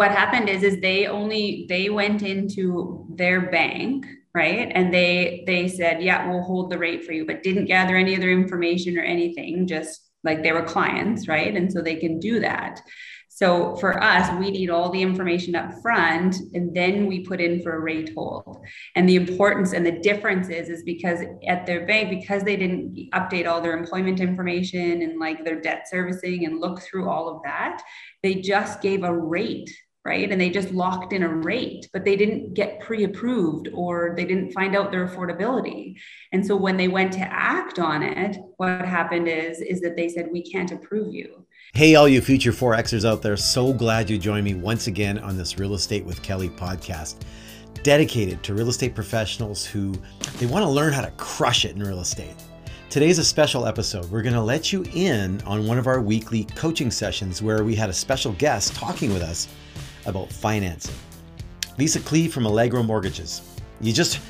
what happened is is they only they went into their bank right? And they they said yeah we'll hold the rate for you but didn't gather any other information or anything just like they were clients right? And so they can do that. So for us, we need all the information up front and then we put in for a rate hold. And the importance and the difference is, is because at their bank, because they didn't update all their employment information and like their debt servicing and look through all of that, they just gave a rate right? And they just locked in a rate, but they didn't get pre approved or they didn't find out their affordability. And so when they went to act on it, what happened is, is that they said, we can't approve you. Hey, all you future Forexers out there, so glad you joined me once again on this Real Estate with Kelly podcast. Dedicated to real estate professionals who they want to learn how to crush it in real estate. Today's a special episode. We're going to let you in on one of our weekly coaching sessions where we had a special guest talking with us about financing. Lisa Klee from Allegro Mortgages. You just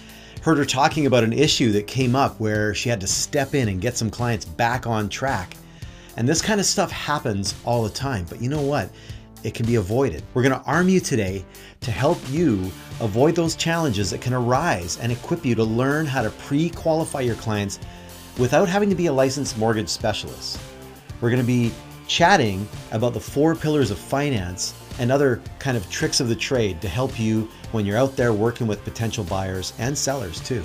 heard her talking about an issue that came up where she had to step in and get some clients back on track and this kind of stuff happens all the time, but you know what? It can be avoided. We're going to arm you today to help you avoid those challenges that can arise and equip you to learn how to pre qualify your clients without having to be a licensed mortgage specialist. We're going to be chatting about the four pillars of finance and other kind of tricks of the trade to help you when you're out there working with potential buyers and sellers too.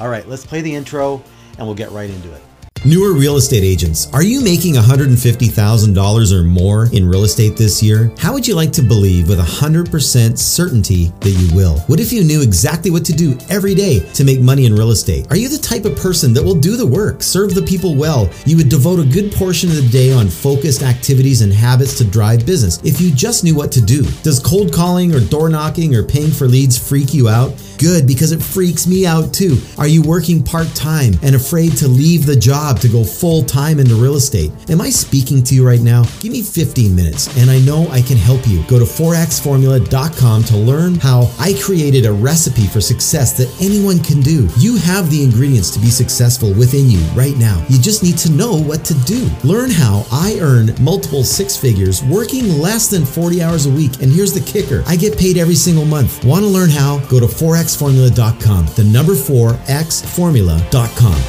All right, let's play the intro and we'll get right into it. Newer real estate agents, are you making $150,000 or more in real estate this year? How would you like to believe with 100% certainty that you will? What if you knew exactly what to do every day to make money in real estate? Are you the type of person that will do the work, serve the people well? You would devote a good portion of the day on focused activities and habits to drive business if you just knew what to do. Does cold calling or door knocking or paying for leads freak you out? Good, because it freaks me out too. Are you working part time and afraid to leave the job to go full time into real estate? Am I speaking to you right now? Give me 15 minutes and I know I can help you. Go to forexformula.com to learn how I created a recipe for success that anyone can do. You have the ingredients to be successful within you right now. You just need to know what to do. Learn how I earn multiple six figures working less than 40 hours a week. And here's the kicker I get paid every single month. Want to learn how? Go to Forex xformula.com. The number 4 xformula.com.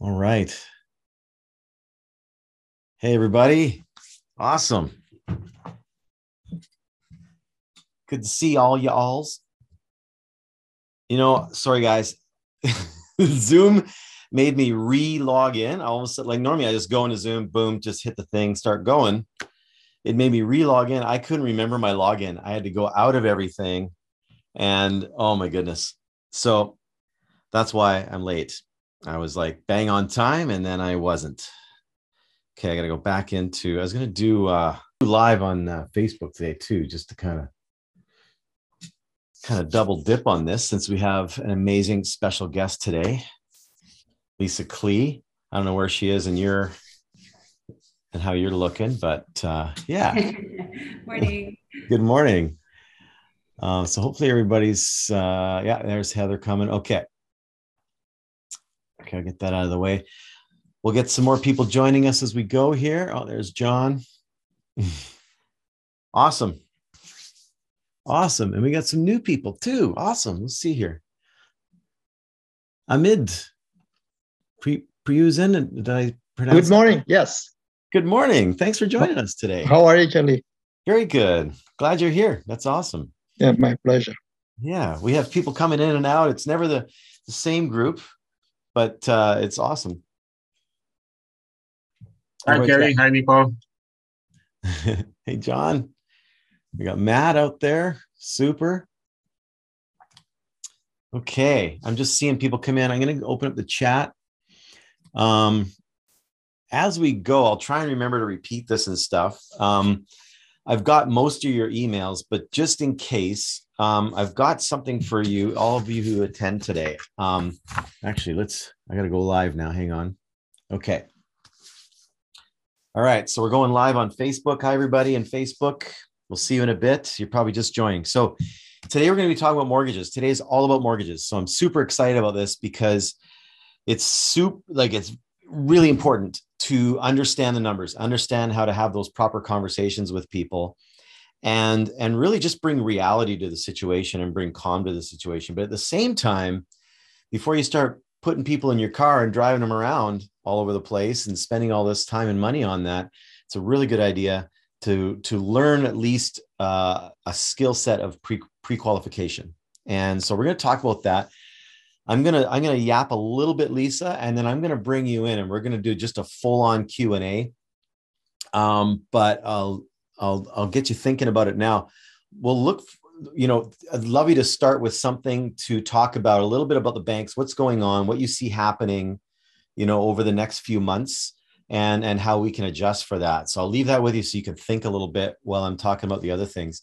All right. Hey, everybody. Awesome. Good to see all y'alls. You know, sorry, guys. Zoom made me re-log in. I almost like normally I just go into Zoom, boom, just hit the thing, start going it made me re-log in. I couldn't remember my login. I had to go out of everything. And oh my goodness. So that's why I'm late. I was like bang on time and then I wasn't. Okay, I got to go back into I was going to do uh live on uh, Facebook today too just to kind of kind of double dip on this since we have an amazing special guest today. Lisa Klee. I don't know where she is in your and how you're looking. But uh, yeah. morning. Good morning. Uh, so hopefully everybody's uh, yeah. There's Heather coming. Okay. Okay, I'll get that out of the way. We'll get some more people joining us as we go here. Oh, there's John. awesome. Awesome. And we got some new people too. Awesome. Let's see here. Amid Pre Priuzen, did I pronounce Good morning. That? Yes. Good morning. Thanks for joining us today. How are you, Kelly? Very good. Glad you're here. That's awesome. Yeah, my pleasure. Yeah, we have people coming in and out. It's never the, the same group, but uh, it's awesome. Hi, Gary. Hi, Nico. hey, John. We got Matt out there. Super. Okay, I'm just seeing people come in. I'm going to open up the chat. Um, as we go, I'll try and remember to repeat this and stuff. Um, I've got most of your emails, but just in case, um, I've got something for you, all of you who attend today. Um, actually, let's, I got to go live now. Hang on. Okay. All right. So we're going live on Facebook. Hi, everybody in Facebook. We'll see you in a bit. You're probably just joining. So today we're going to be talking about mortgages. Today is all about mortgages. So I'm super excited about this because it's soup like it's really important to understand the numbers, understand how to have those proper conversations with people and and really just bring reality to the situation and bring calm to the situation. But at the same time, before you start putting people in your car and driving them around all over the place and spending all this time and money on that, it's a really good idea to to learn at least uh, a skill set of pre pre qualification. And so we're going to talk about that. I'm gonna I'm gonna yap a little bit, Lisa, and then I'm gonna bring you in, and we're gonna do just a full on Q and A. Um, but I'll I'll I'll get you thinking about it now. We'll look. You know, I'd love you to start with something to talk about a little bit about the banks, what's going on, what you see happening, you know, over the next few months, and and how we can adjust for that. So I'll leave that with you so you can think a little bit while I'm talking about the other things.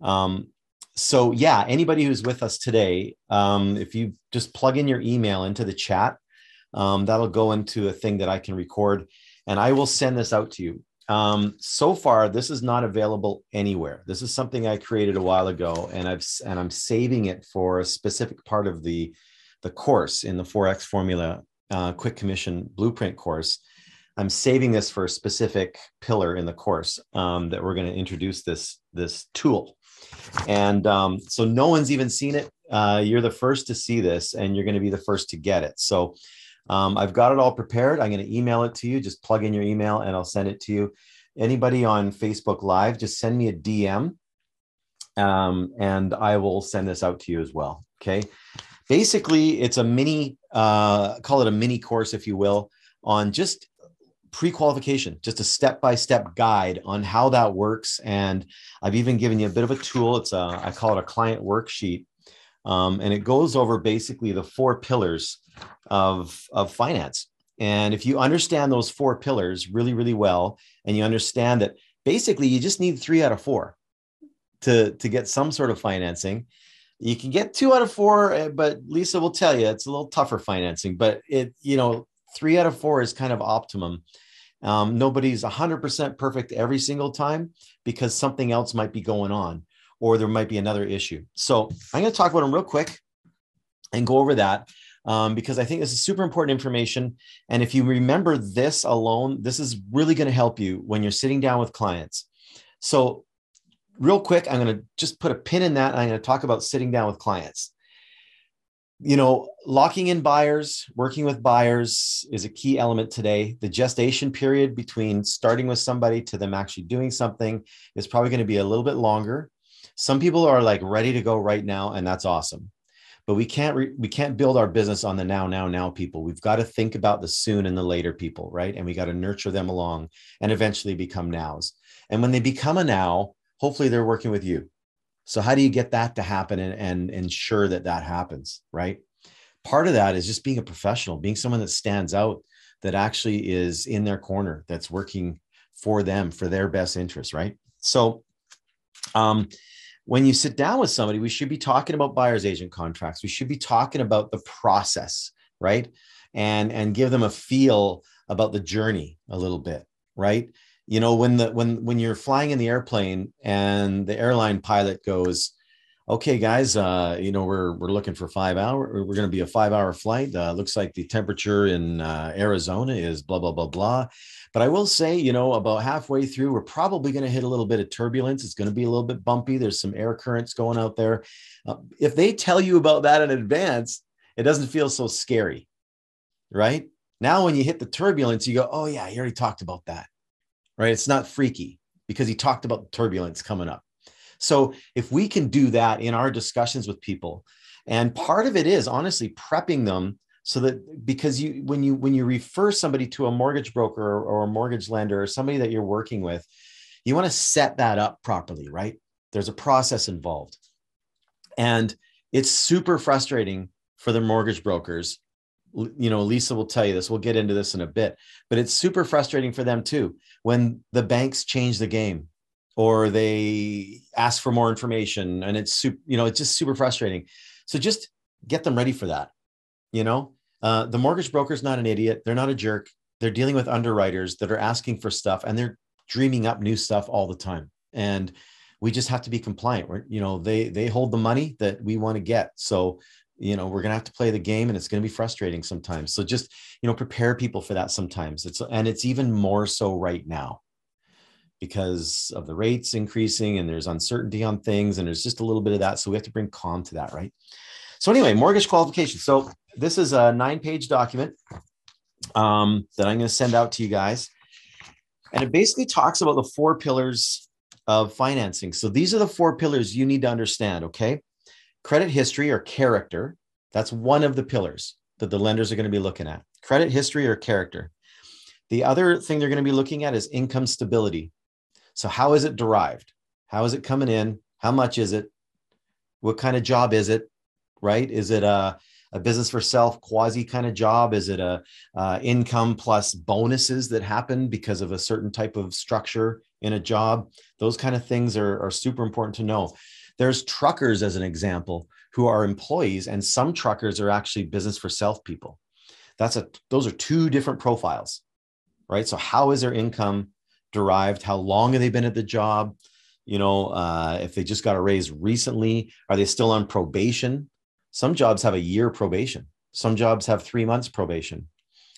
Um, so yeah, anybody who's with us today, um, if you just plug in your email into the chat, um, that'll go into a thing that I can record, and I will send this out to you. Um, so far, this is not available anywhere. This is something I created a while ago, and I've and I'm saving it for a specific part of the the course in the forex formula uh, quick commission blueprint course. I'm saving this for a specific pillar in the course um, that we're going to introduce this this tool. And um, so no one's even seen it. Uh, you're the first to see this, and you're going to be the first to get it. So um, I've got it all prepared. I'm going to email it to you. Just plug in your email, and I'll send it to you. Anybody on Facebook Live, just send me a DM, um, and I will send this out to you as well. Okay. Basically, it's a mini, uh, call it a mini course, if you will, on just pre-qualification just a step-by-step guide on how that works. And i've even given you a bit of a tool. It's a i call it a client worksheet. Um, and it goes over basically the four pillars of of finance. And if you understand those four pillars really really well and you understand that basically you just need three out of four to to get some sort of financing. You can get two out of four eh, but lisa will tell you it's a little tougher financing but it you know three out of four is kind of optimum um, nobody's 100% perfect every single time because something else might be going on or there might be another issue. So I'm going to talk about them real quick and go over that um, because I think this is super important information. And if you remember this alone, this is really going to help you when you're sitting down with clients. So, real quick, I'm going to just put a pin in that. And I'm going to talk about sitting down with clients you know, locking in buyers, working with buyers is a key element today. The gestation period between starting with somebody to them actually doing something is probably going to be a little bit longer. Some people are like ready to go right now, and that's awesome. But we can't re- we can't build our business on the now, now, now people. We've got to think about the soon and the later people, right? And we got to nurture them along and eventually become nows. And when they become a now, hopefully they're working with you so how do you get that to happen and, and ensure that that happens, right? Part of that is just being a professional, being someone that stands out, that actually is in their corner, that's working for them for their best interest, right? So, um, when you sit down with somebody, we should be talking about buyer's agent contracts. We should be talking about the process, right? And and give them a feel about the journey a little bit, right? You know when the when when you're flying in the airplane and the airline pilot goes okay guys uh you know we're we're looking for five hour we're going to be a five hour flight. Uh, looks like the temperature in uh, arizona is blah blah blah blah. But i will say you know about halfway through we're probably going to hit a little bit of turbulence. It's going to be a little bit bumpy. There's some air currents going out there. Uh, if they tell you about that in advance it doesn't feel so scary right? Now when you hit the turbulence you go oh yeah you already talked about that right? It's not freaky because he talked about turbulence coming up. So if we can do that in our discussions with people, and part of it is honestly prepping them so that because you when you when you refer somebody to a mortgage broker or, or a mortgage lender or somebody that you're working with, you want to set that up properly, right? There's a process involved. And it's super frustrating for the mortgage brokers you know lisa will tell you this we'll get into this in a bit but it's super frustrating for them too when the banks change the game or they ask for more information and it's super you know it's just super frustrating. So just get them ready for that you know? Uh, the mortgage broker is not an idiot they're not a jerk they're dealing with underwriters that are asking for stuff and they're dreaming up new stuff all the time. And we just have to be compliant We're, you know they they hold the money that we want to get. So you know we're going to have to play the game and it's going to be frustrating sometimes. So just you know prepare people for that sometimes. It's and it's even more so right now because of the rates increasing and there's uncertainty on things and there's just a little bit of that. So we have to bring calm to that right? So anyway mortgage qualification. So this is a nine page document um, that i'm going to send out to you guys. And it basically talks about the four pillars of financing. So these are the four pillars you need to understand okay credit history or character. That's one of the pillars that the lenders are going to be looking at credit history or character. The other thing they're going to be looking at is income stability. So, how is it derived? How is it coming in? How much is it? What kind of job is it? Right? Is it a, a business for self quasi kind of job? Is it a uh, income plus bonuses that happen because of a certain type of structure in a job? Those kind of things are, are super important to know. There's truckers, as an example, who are employees, and some truckers are actually business for self people. That's a those are two different profiles, right? So how is their income derived? How long have they been at the job? You know, uh, if they just got a raise recently, are they still on probation? Some jobs have a year probation. Some jobs have three months probation,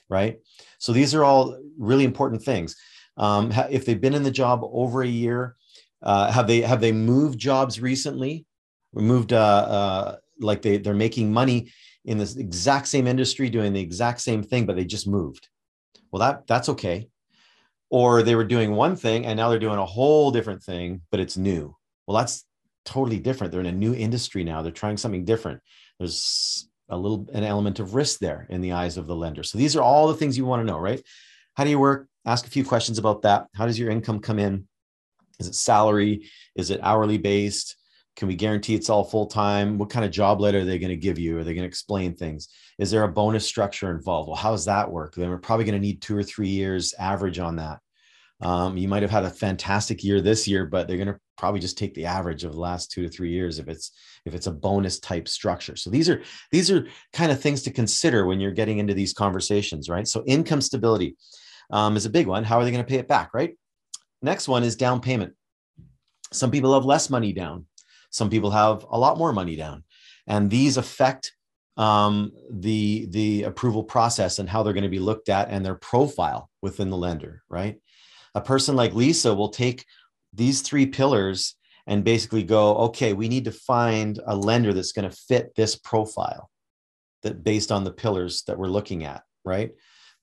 right? So these are all really important things. Um, if they've been in the job over a year, uh, have they have they moved jobs recently? Moved uh, uh, like they they're making money in this exact same industry, doing the exact same thing, but they just moved. Well, that that's okay. Or they were doing one thing and now they're doing a whole different thing, but it's new. Well, that's totally different. They're in a new industry now. They're trying something different. There's a little an element of risk there in the eyes of the lender. So these are all the things you want to know, right? How do you work? Ask a few questions about that. How does your income come in? Is it salary? Is it hourly based? Can we guarantee it's all full time? What kind of job letter are they going to give you? Are they going to explain things? Is there a bonus structure involved? Well, how does that work? Then we're probably going to need two or three years average on that. Um, you might have had a fantastic year this year, but they're going to probably just take the average of the last two to three years if it's if it's a bonus type structure. So these are these are kind of things to consider when you're getting into these conversations, right? So income stability um, is a big one. How are they going to pay it back, right? Next one is down payment. Some people have less money down. Some people have a lot more money down, and these affect um, the the approval process and how they're going to be looked at and their profile within the lender. Right, a person like Lisa will take these three pillars and basically go, okay, we need to find a lender that's going to fit this profile that based on the pillars that we're looking at. Right,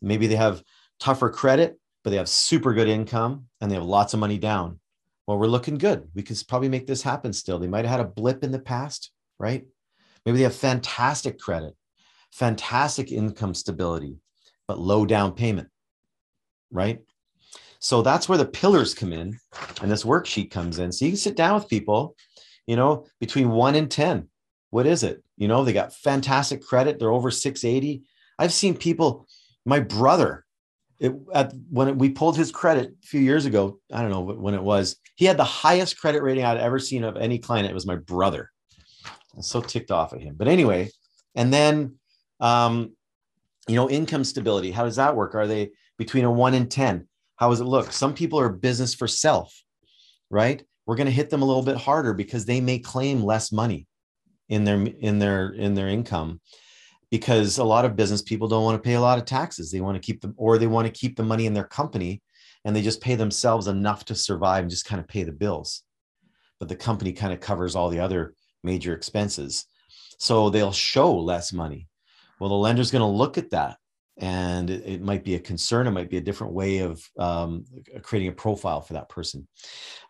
maybe they have tougher credit but they have super good income and they have lots of money down. Well, we're looking good. We could probably make this happen still. They might have had a blip in the past, right? Maybe they have fantastic credit, fantastic income stability, but low down payment, right? So that's where the pillars come in and this worksheet comes in. So you can sit down with people, you know, between one and 10. What is it? You know, they got fantastic credit. They're over 680. I've seen people, my brother, it, at when it, we pulled his credit a few years ago, I don't know when it was, he had the highest credit rating I'd ever seen of any client. It was my brother. I'm so ticked off at him. But anyway, and then, um, you know, income stability. How does that work? Are they between a one and 10? How does it look? Some people are business for self, right? We're going to hit them a little bit harder because they may claim less money in their in their in their income because a lot of business people don't want to pay a lot of taxes. They want to keep them, or they want to keep the money in their company and they just pay themselves enough to survive and just kind of pay the bills. But the company kind of covers all the other major expenses. So they'll show less money. Well, the lender's going to look at that and it, might be a concern. It might be a different way of um, creating a profile for that person.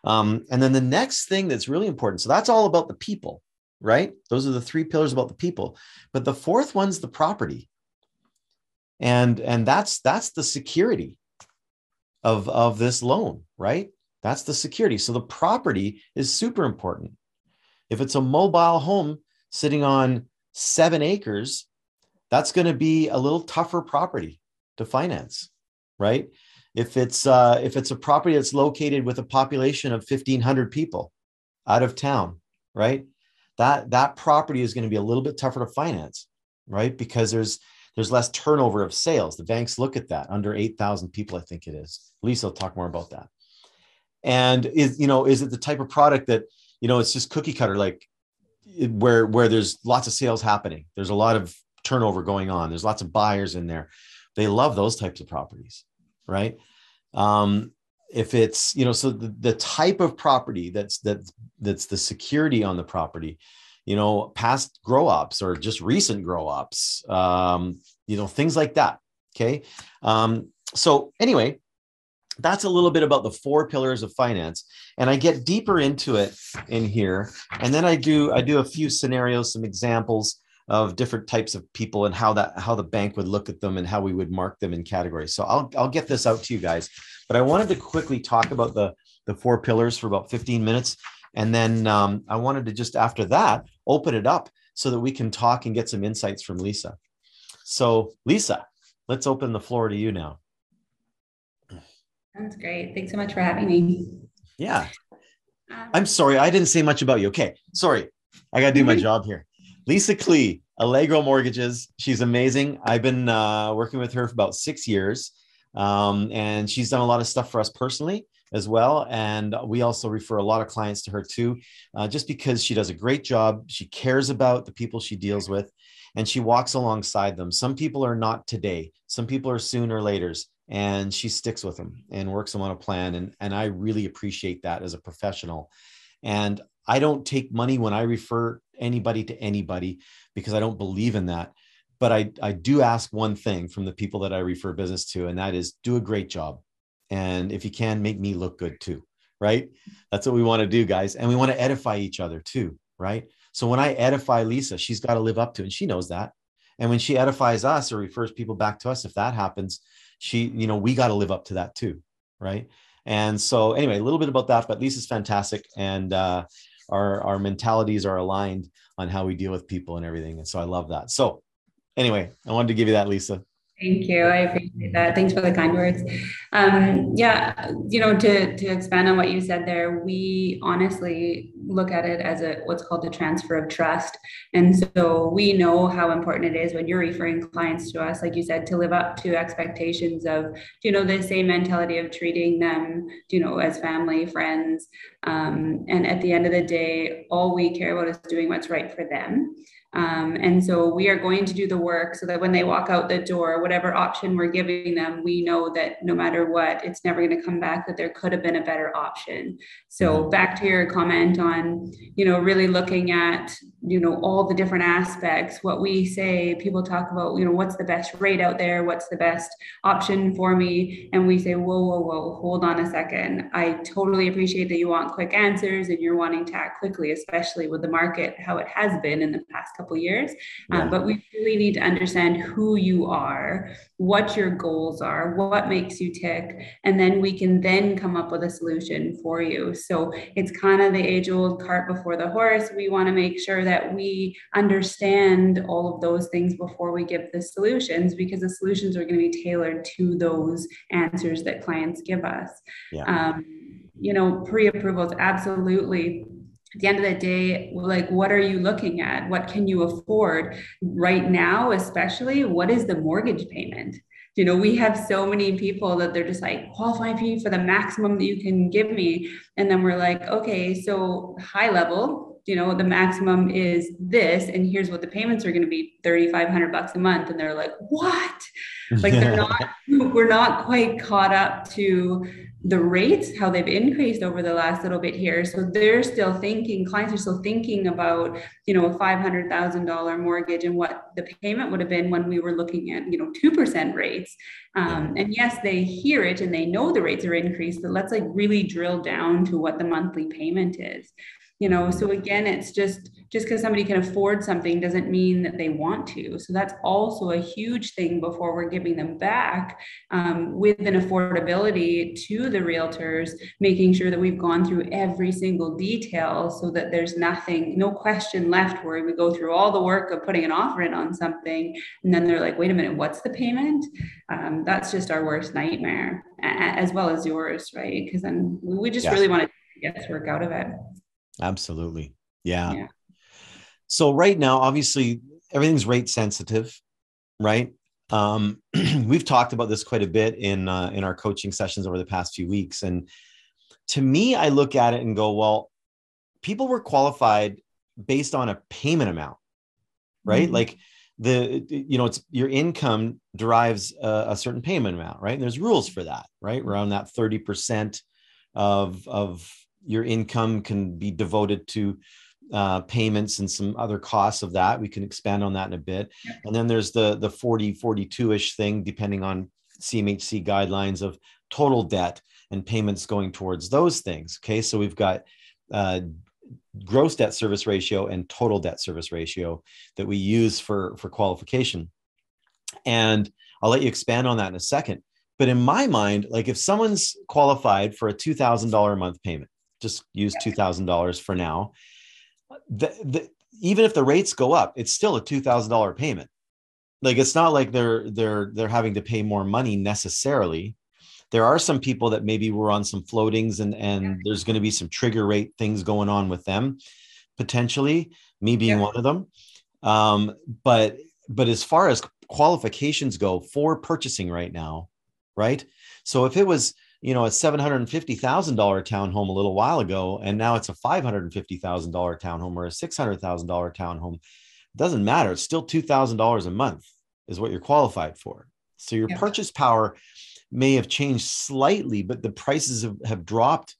Um, and then the next thing that's really important so that's all about the people right? Those are the three pillars about the people. But the fourth one's the property. And and that's that's the security of of this loan, right? That's the security. So the property is super important. If it's a mobile home sitting on 7 acres, that's going to be a little tougher property to finance, right? If it's uh, if it's a property that's located with a population of 1500 people out of town, right? That that property is going to be a little bit tougher to finance, right? Because there's there's less turnover of sales. The banks look at that under 8,000 people, I think it is. Lisa will talk more about that. And is, you know, is it the type of product that, you know, it's just cookie cutter, like where where there's lots of sales happening. There's a lot of turnover going on. There's lots of buyers in there. They love those types of properties, right? Um, if it's you know so the, the type of property that's that's that's the security on the property you know past grow ups or just recent grow ups um, you know things like that okay? Um, so anyway that's a little bit about the four pillars of finance and i get deeper into it in here and then i do i do a few scenarios some examples of different types of people and how that how the bank would look at them and how we would mark them in categories. So i'll, I'll get this out to you guys but i wanted to quickly talk about the the four pillars for about 15 minutes and then um, i wanted to just after that open it up so that we can talk and get some insights from lisa so lisa let's open the floor to you now Sounds great. Thanks so much for having me. Yeah. Um, I'm sorry, I didn't say much about you. Okay, sorry. I got to do my mm-hmm. job here. Lisa Klee, Allegro Mortgages. She's amazing. I've been uh, working with her for about six years, um, and she's done a lot of stuff for us personally as well. And we also refer a lot of clients to her too, uh, just because she does a great job. She cares about the people she deals with, and she walks alongside them. Some people are not today. Some people are sooner or later and she sticks with them and works them on a plan and and I really appreciate that as a professional and I don't take money when I refer anybody to anybody because I don't believe in that but I I do ask one thing from the people that I refer business to and that is do a great job and if you can make me look good too right that's what we want to do guys and we want to edify each other too right so when I edify Lisa she's got to live up to and she knows that and when she edifies us or refers people back to us if that happens she, you know, we got to live up to that too, right? And so, anyway, a little bit about that, but Lisa's fantastic, and uh, our our mentalities are aligned on how we deal with people and everything, and so I love that. So, anyway, I wanted to give you that, Lisa. Thank you. I appreciate that. Thanks for the kind words. Um, yeah, you know, to to expand on what you said there, we honestly look at it as a what's called a transfer of trust, and so we know how important it is when you're referring clients to us, like you said, to live up to expectations of you know the same mentality of treating them, you know, as family, friends, um, and at the end of the day, all we care about is doing what's right for them. Um, and so we are going to do the work so that when they walk out the door, whatever option we're giving them, we know that no matter what, it's never going to come back that there could have been a better option. So mm-hmm. back to your comment on, you know, really looking at, you know, all the different aspects, what we say, people talk about, you know, what's the best rate out there? What's the best option for me? And we say, whoa, whoa, whoa, hold on a second. I totally appreciate that you want quick answers and you're wanting to act quickly, especially with the market, how it has been in the past couple years. Um, yeah. Um, but we really need to understand who you are, what your goals are, what makes you tick, and then we can then come up with a solution for you. So it's kind of the age old cart before the horse. We want to make sure that we understand all of those things before we give the solutions because the solutions are going to be tailored to those answers that clients give us. Yeah. Um, you know, pre approvals, absolutely at the end of the day like what are you looking at? What can you afford? Right now especially what is the mortgage payment? You know we have so many people that they're just like qualify me for the maximum that you can give me. And then we're like okay so high level you know the maximum is this and here's what the payments are going to be 3500 bucks a month. And they're like what? Like they're not we're not quite caught up to the rates, how they've increased over the last little bit here. So they're still thinking, clients are still thinking about, you know, a $500,000 mortgage and what the payment would have been when we were looking at, you know, 2% rates. Um, and yes, they hear it and they know the rates are increased, but let's like really drill down to what the monthly payment is you know so again it's just just because somebody can afford something doesn't mean that they want to so that's also a huge thing before we're giving them back um, with an affordability to the realtors making sure that we've gone through every single detail so that there's nothing no question left where we go through all the work of putting an offer in on something and then they're like wait a minute what's the payment um, that's just our worst nightmare as well as yours right because then we just yes. really want to get work out of it Absolutely. Yeah. yeah. So right now, obviously, everything's rate sensitive, right? Um, we've talked about this quite a bit in uh, in our coaching sessions over the past few weeks, and to me, I look at it and go, well, people were qualified based on a payment amount, right? Mm-hmm. Like the you know it's your income derives a, a, certain payment amount, right? And there's rules for that, right? Around that thirty percent of of your income can be devoted to uh, payments and some other costs of that. We can expand on that in a bit. And then there's the the 40 42 ish thing, depending on CMHC guidelines of total debt and payments going towards those things. Okay, so we've got uh, gross debt service ratio and total debt service ratio that we use for for qualification. And I'll let you expand on that in a second. But in my mind, like if someone's qualified for a $2,000 a month payment, just use $2,000 for now. The, the, even if the rates go up, it's still a $2,000 payment. Like it's not like they're they're they're having to pay more money necessarily. There are some people that maybe were on some floatings and and there's going to be some trigger rate things going on with them potentially, me being yeah. one of them. Um, but but as far as qualifications go for purchasing right now, right? So if it was you know a seven hundred and fifty thousand dollar townhome a little while ago, and now it's a five hundred and fifty thousand dollar townhome or a six hundred thousand dollar townhome, it doesn't matter. It's still two thousand dollars a month is what you're qualified for. So your yeah. purchase power may have changed slightly, but the prices have, have dropped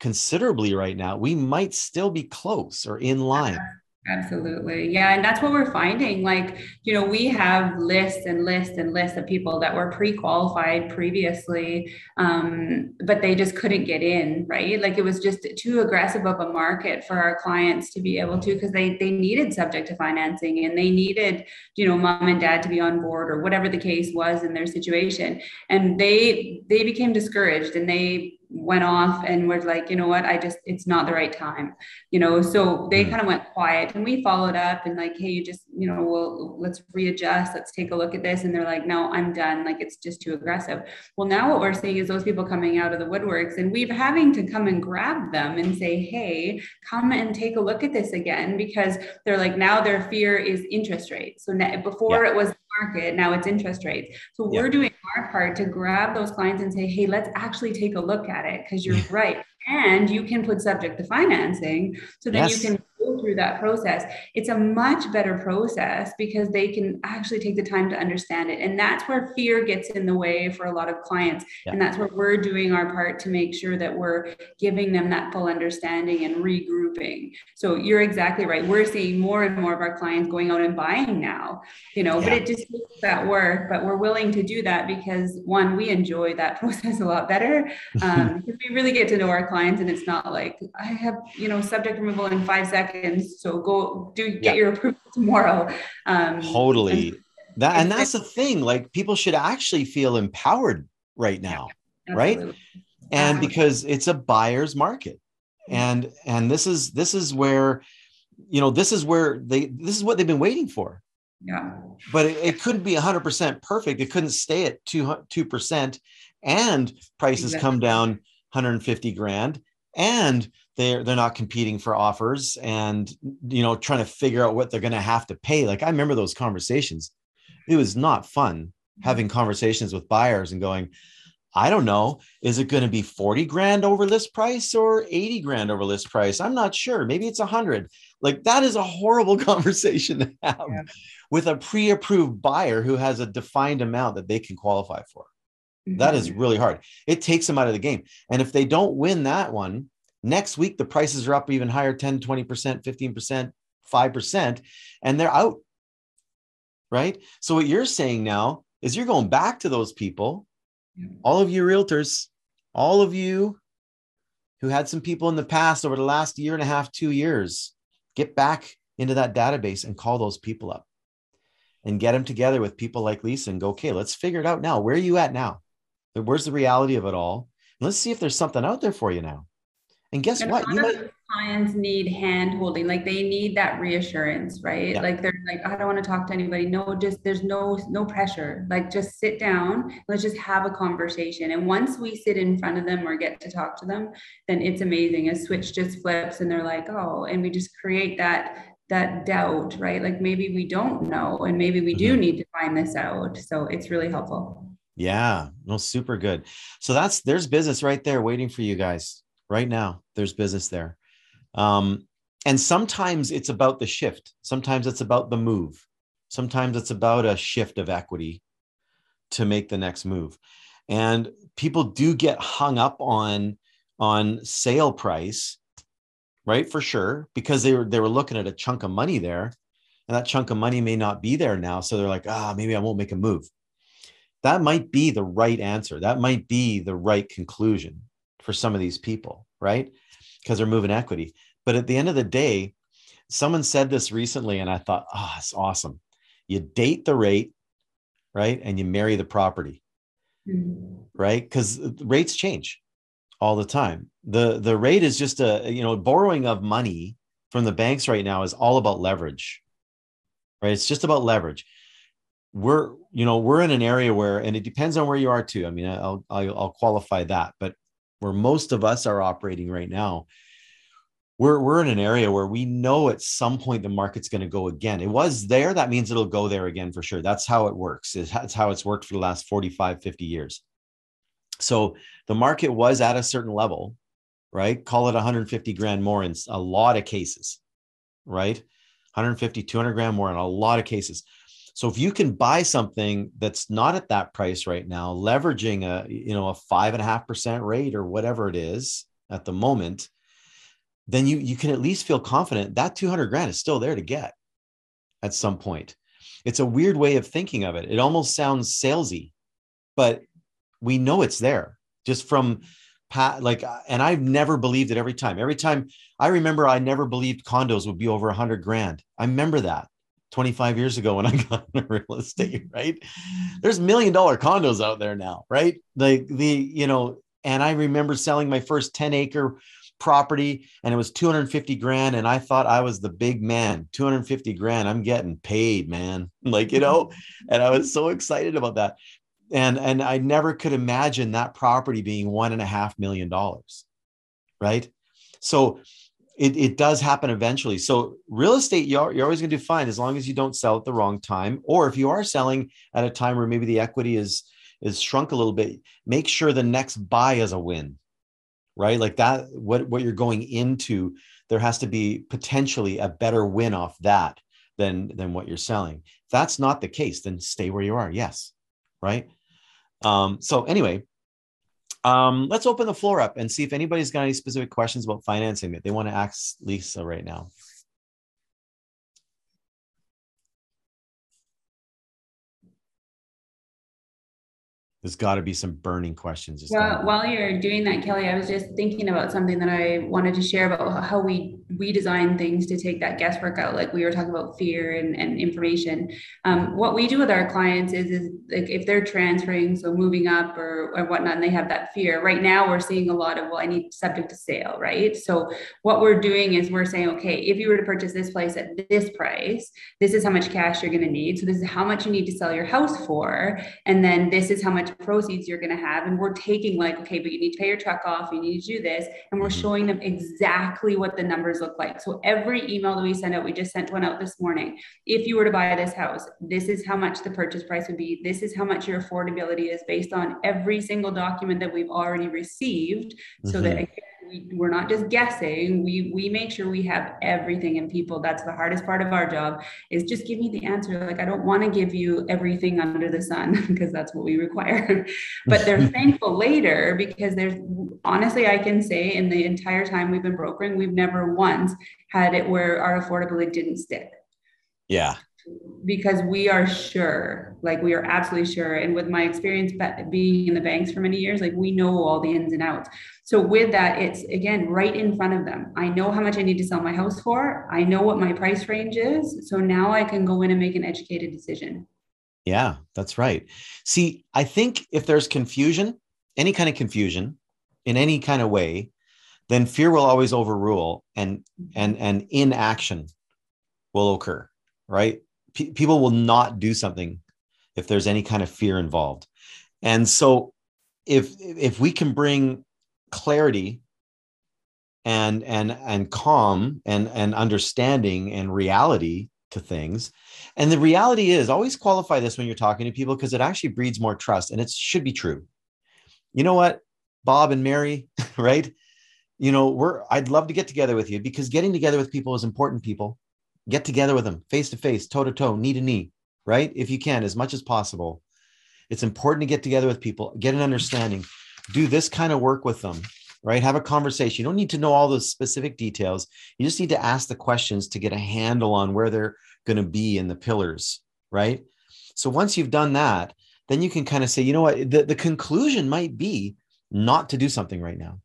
considerably right now. We might still be close or in uh-huh. line. Absolutely. Yeah. And that's what we're finding. Like, you know, we have lists and lists and lists of people that were pre qualified previously, um, but they just couldn't get in, right? Like, it was just too aggressive of a market for our clients to be able to, because they, they needed subject to financing and they needed, you know, mom and dad to be on board or whatever the case was in their situation. And they, they became discouraged and they, went off and was like, you know what, I just, it's not the right time, you know. So they mm. kind of went quiet and we followed up and like, hey, you just, you know, well, let's readjust, let's take a look at this. And they're like, no, I'm done. Like it's just too aggressive. Well, now what we're seeing is those people coming out of the woodworks and we're having to come and grab them and say, hey, come and take a look at this again because they're like, now their fear is interest rates. So before yeah. it was market, now it's interest rates. So we're doing our part to grab those clients and say, hey, let's actually take a look at it because you're right. And you can put subject to financing. So then yes. you can go through that process. It's a much better process because they can actually take the time to understand it. And that's where fear gets in the way for a lot of clients. Yeah. And that's where we're doing our part to make sure that we're giving them that full understanding and regrouping. So you're exactly right. We're seeing more and more of our clients going out and buying now, you know, yeah. but it just takes that work. But we're willing to do that because one, we enjoy that process a lot better. Um, because we really get to know our clients and it's not like I have, you know, subject removal in five seconds seconds. So go do get your approval tomorrow. Um, totally. And, that and that's the thing. Like people should actually feel empowered right now, yeah, right? And because it's a buyer's market, and and this is this is where, you know, this is where they this is what they've been waiting for. Yeah. But it, it couldn't be 100% perfect. It couldn't stay at 2 2% and prices exactly. come down 150 grand and they're they're not competing for offers and you know trying to figure out what they're going to have to pay. Like i remember those conversations. It was not fun having conversations with buyers and going i don't know is it going to be 40 grand over list price or 80 grand over list price? I'm not sure. Maybe it's 100 like that is a horrible conversation to have yeah. with a pre-approved buyer who has a defined amount that they can qualify for. Mm-hmm. that is mm-hmm. really hard. It takes them out of the game. And if they don't win that one Next week, the prices are up even higher 10, 20%, 15%, 5%, and they're out. Right. So, what you're saying now is you're going back to those people, all of you realtors, all of you who had some people in the past over the last year and a half, two years, get back into that database and call those people up and get them together with people like Lisa and go, okay, let's figure it out now. Where are you at now? Where's the reality of it all? And let's see if there's something out there for you now. And guess and what? You might clients need hand holding, like they need that reassurance, right? Yeah. Like they're like, I don't want to talk to anybody. No, just there's no no pressure. Like just sit down, let's just have a conversation. And once we sit in front of them or get to talk to them, then it's amazing. A switch just flips and they're like, oh, and we just create that that doubt, right? Like maybe we don't know and maybe we do mm-hmm. need to find this out. So it's really helpful. Yeah, no, super good. So that's there's business right there waiting for you guys right now there's business there. Um, and sometimes it's about the shift. Sometimes it's about the move. Sometimes it's about a shift of equity to make the next move. And people do get hung up on on sale price right for sure because they were they were looking at a chunk of money there. And that chunk of money may not be there now. So they're like ah maybe i won't make a move. That might be the right answer. That might be the right conclusion for some of these people right? Because they're moving equity. But at the end of the day someone said this recently and i thought oh it's awesome. You date the rate right and you marry the property mm-hmm. right? Because rates change all the time. The the rate is just a you know borrowing of money from the banks right now is all about leverage right? It's just about leverage. We're you know we're in an area where and it depends on where you are too. I mean i'll i'll, I'll qualify that but where most of us are operating right now we're we're in an area where we know at some point the market's going to go again. It was there, that means it'll go there again for sure. That's how it works. That's how it's worked for the last 45, 50 years. So the market was at a certain level, right? Call it 150 grand more in a lot of cases, right? 150, 200 grand more in a lot of cases. So if you can buy something that's not at that price right now, leveraging a you know a five and a half percent rate or whatever it is at the moment, then you you can at least feel confident that 200 grand is still there to get at some point. It's a weird way of thinking of it. It almost sounds salesy but we know it's there just from like uh, and i've never believed it every time. Every time i remember i never believed condos would be over 100 grand. I remember that 25 years ago when i got into real estate right? There's million dollar condos out there now right? Like the you know and i remember selling my first 10 acre property and it was 250 grand and i thought i was the big man. 250 grand i'm getting paid man. Like you know and i was so excited about that. And and i never could imagine that property being one and a half million dollars right? So it, it does happen eventually so real estate you're, you're always going to do fine as long as you don't sell at the wrong time or if you are selling at a time where maybe the equity is is shrunk a little bit make sure the next buy is a win right? Like that, what, what you're going into, there has to be potentially a better win off that than, than what you're selling. If that's not the case, then stay where you are. Yes. Right. Um, so anyway, um, let's open the floor up and see if anybody's got any specific questions about financing that they want to ask Lisa right now. There's got to be some burning questions. Well, while you're doing that, Kelly, I was just thinking about something that I wanted to share about how we we design things to take that guesswork out. Like we were talking about fear and, and information. Um, what we do with our clients is, is like if they're transferring, so moving up or, or whatnot, and they have that fear. Right now, we're seeing a lot of well, I need subject to sale, right? So what we're doing is we're saying, okay, if you were to purchase this place at this price, this is how much cash you're going to need. So this is how much you need to sell your house for, and then this is how much proceeds you're going to have. And we're taking like, okay, but you need to pay your truck off, you need to do this. And we're mm-hmm. showing them exactly what the numbers look like. So every email that we send out, we just sent one out this morning. If you were to buy this house, this is how much the purchase price would be. This is how much your affordability is based on every single document that we've already received. Mm-hmm. So that mm-hmm we, we're not just guessing. We we make sure we have everything in people that's the hardest part of our job is just give me the answer. Like i don't want to give you everything under the sun because that's what we require. But they're thankful later because there's honestly i can say in the entire time we've been brokering we've never once had it where our affordability didn't stick. Yeah. Because we are sure, like we are absolutely sure. And with my experience being in the banks for many years, like we know all the ins and outs. So with that, it's again right in front of them. I know how much I need to sell my house for. I know what my price range is. So now I can go in and make an educated decision. Yeah, that's right. See, I think if there's confusion, any kind of confusion in any kind of way, then fear will always overrule and mm-hmm. and and inaction will occur, right? people will not do something if there's any kind of fear involved. And so if if we can bring clarity and and and calm and and understanding and reality to things and the reality is always qualify this when you're talking to people because it actually breeds more trust and it should be true you know what bob and mary right you know, we're I'd love to get together with you because getting together with people is important. People get together with them face to face, toe to toe, knee to knee, right? If you can, as much as possible. It's important to get together with people, get an understanding, do this kind of work with them, right? Have a conversation. You don't need to know all the specific details. You just need to ask the questions to get a handle on where they're going to be in the pillars, right? So once you've done that, then you can kind of say, you know what, the, the conclusion might be not to do something right now.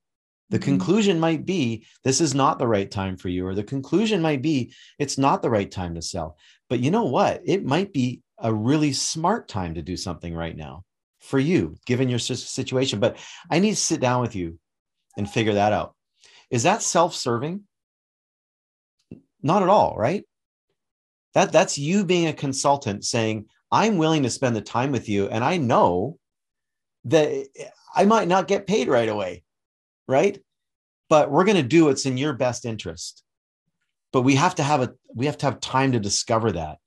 The mm-hmm. conclusion might be this is not the right time for you, or the conclusion might be it's not the right time to sell. But you know what? It might be a really smart time to do something right now for you, given your situation. But I need to sit down with you and figure that out. Is that self serving? Not at all, right? That, that's you being a consultant saying, I'm willing to spend the time with you. And I know that I might not get paid right away, right? But we're going to do what's in your best interest. But we have to have a we have to have time to discover that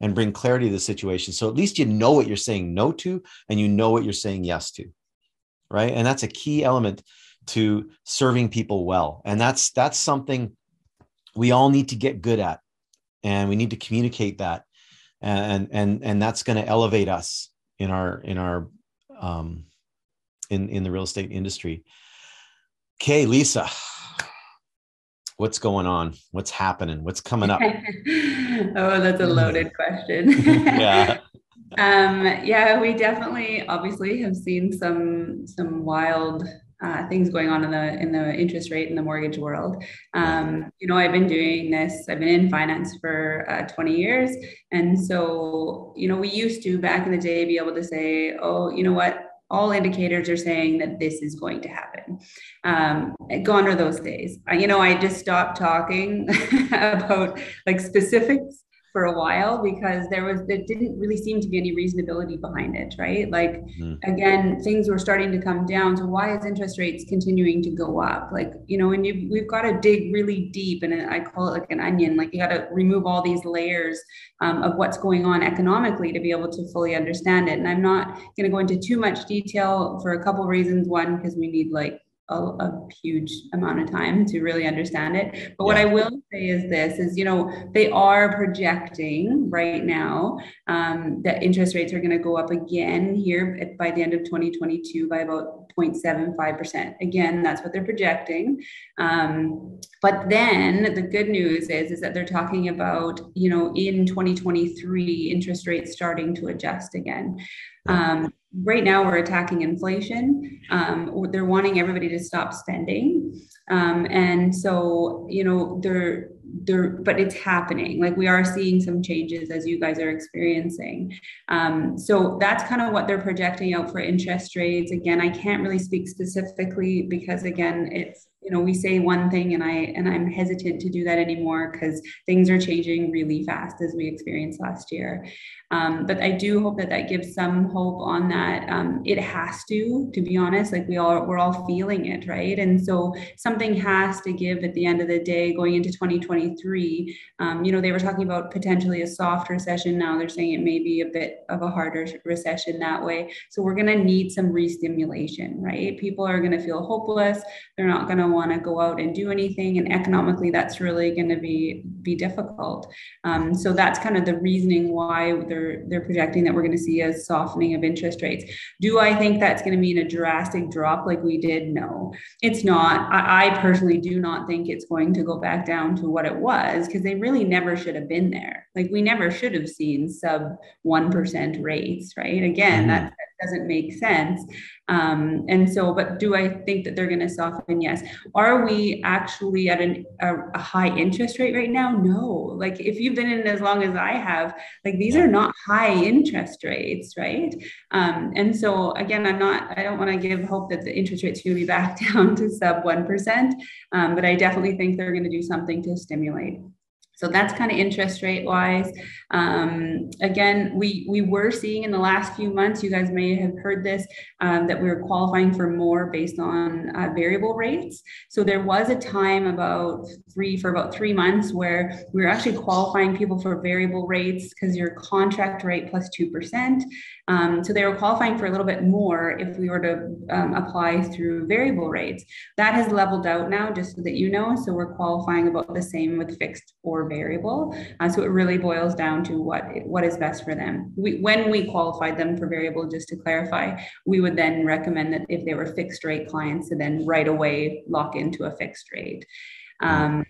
and bring clarity to the situation. So at least you know what you're saying no to and you know what you're saying yes to. Right. And that's a key element to serving people well. And that's that's something we all need to get good at. And we need to communicate that. And and and that's going to elevate us in our in our um in in the real estate industry. Okay, Lisa, what's going on? What's happening? What's coming up? oh, that's a loaded question. yeah. um, yeah, we definitely obviously have seen some some wild uh, things going on in the in the interest rate in the mortgage world. Um, you know, I've been doing this. I've been in finance for uh, 20 years, and so you know, we used to back in the day be able to say, "Oh, you know what? All indicators are saying that this is going to happen. Um, gone are those days. You know, I just stopped talking about like specifics for a while because there was there didn't really seem to be any reasonability behind it right? Like mm-hmm. again things were starting to come down so why is interest rates continuing to go up? Like you know and you we've got to dig really deep and i call it like an onion like you got to remove all these layers um, of what's going on economically to be able to fully understand it. And i'm not going to go into too much detail for a couple reasons. One because we need like a, a, huge amount of time to really understand it. But yeah. what I will say is this: is you know they are projecting right now um, that interest rates are going to go up again here at, by the end of 2022 by about 0.75 percent. Again, that's what they're projecting. Um, but then the good news is is that they're talking about you know in 2023 interest rates starting to adjust again. Um, right now we're attacking inflation. Um, they're wanting everybody to stop spending. Um, and so, you know, they're, they're, but it's happening. Like we are seeing some changes as you guys are experiencing. Um, so that's kind of what they're projecting out for interest rates. Again, I can't really speak specifically because again, it's you know we say one thing and i and i'm hesitant to do that anymore because things are changing really fast as we experienced last year um, but i do hope that that gives some hope on that um, it has to to be honest like we all we're all feeling it right? And so something has to give at the end of the day going into 2023 um, you know they were talking about potentially a soft recession. Now they're saying it may be a bit of a harder recession that way. So we're going to need some re-stimulation right? People are going to feel hopeless. They're not going to want to go out and do anything and economically that's really going to be be difficult. Um, so that's kind of the reasoning why they're they're projecting that we're going to see a softening of interest rates. Do i think that's going to mean a drastic drop like we did? No. It's not. I, I personally do not think it's going to go back down to what it was because they really never should have been there. Like we never should have seen sub 1% rates right? Again mm-hmm. that doesn't make sense. Um, and so, but do I think that they're going to soften? Yes. Are we actually at an, a, a, high interest rate right now? No. Like if you've been in as long as I have, like these are not high interest rates, right? Um, and so again, I'm not, I don't want to give hope that the interest rates will be back down to sub 1%, um, but I definitely think they're going to do something to stimulate. So that's kind of interest rate wise. Um, again, we we were seeing in the last few months, you guys may have heard this, um, that we were qualifying for more based on uh, variable rates. So there was a time about three for about three months where we were actually qualifying people for variable rates because your contract rate plus two percent. Um, so they were qualifying for a little bit more if we were to um, apply through variable rates. That has leveled out now, just so that you know. So we're qualifying about the same with fixed or variable. Uh, so it really boils down to what what is best for them. We, when we qualified them for variable, just to clarify, we would then recommend that if they were fixed rate clients, to then right away lock into a fixed rate. Um,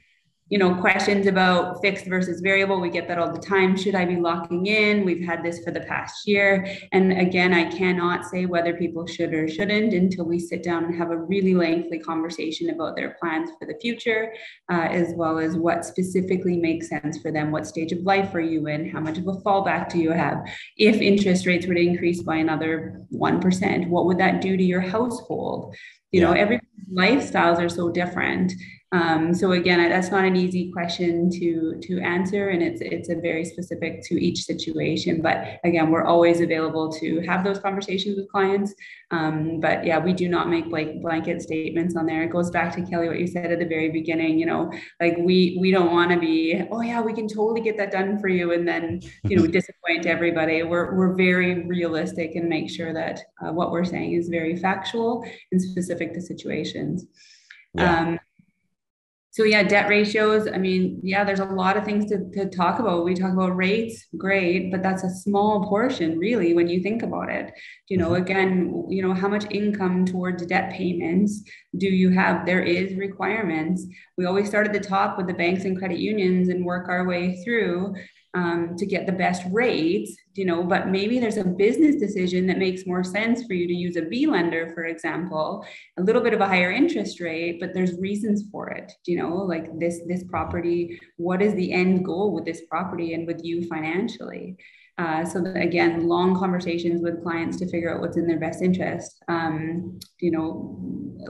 you know, questions about fixed versus variable. We get that all the time. Should I be locking in? We've had this for the past year. And again, I cannot say whether people should or shouldn't until we sit down and have a really lengthy conversation about their plans for the future, uh, as well as what specifically makes sense for them. What stage of life are you in? How much of a fallback do you have? If interest rates were to increase by another 1%, what would that do to your household? You yeah. know, every lifestyles are so different. Um, so again, that's not an easy question to to answer, and it's it's a very specific to each situation. But again, we're always available to have those conversations with clients. Um, but yeah, we do not make like blanket statements on there. It goes back to Kelly what you said at the very beginning. You know, like we we don't want to be oh yeah we can totally get that done for you, and then you know disappoint everybody. We're we're very realistic and make sure that uh, what we're saying is very factual and specific to situations. Yeah. Um, so yeah, debt ratios. I mean, yeah, there's a lot of things to, to talk about. We talk about rates, great, but that's a small portion, really, when you think about it. You know, mm-hmm. again, you know, how much income towards debt payments do you have? There is requirements. We always start at the top with the banks and credit unions and work our way through um, to get the best rates, you know, but maybe there's a business decision that makes more sense for you to use a B lender, for example, a little bit of a higher interest rate, but there's reasons for it, you know, like this, this property, what is the end goal with this property and with you financially? Uh, so that, again, long conversations with clients to figure out what's in their best interest. Um, you know,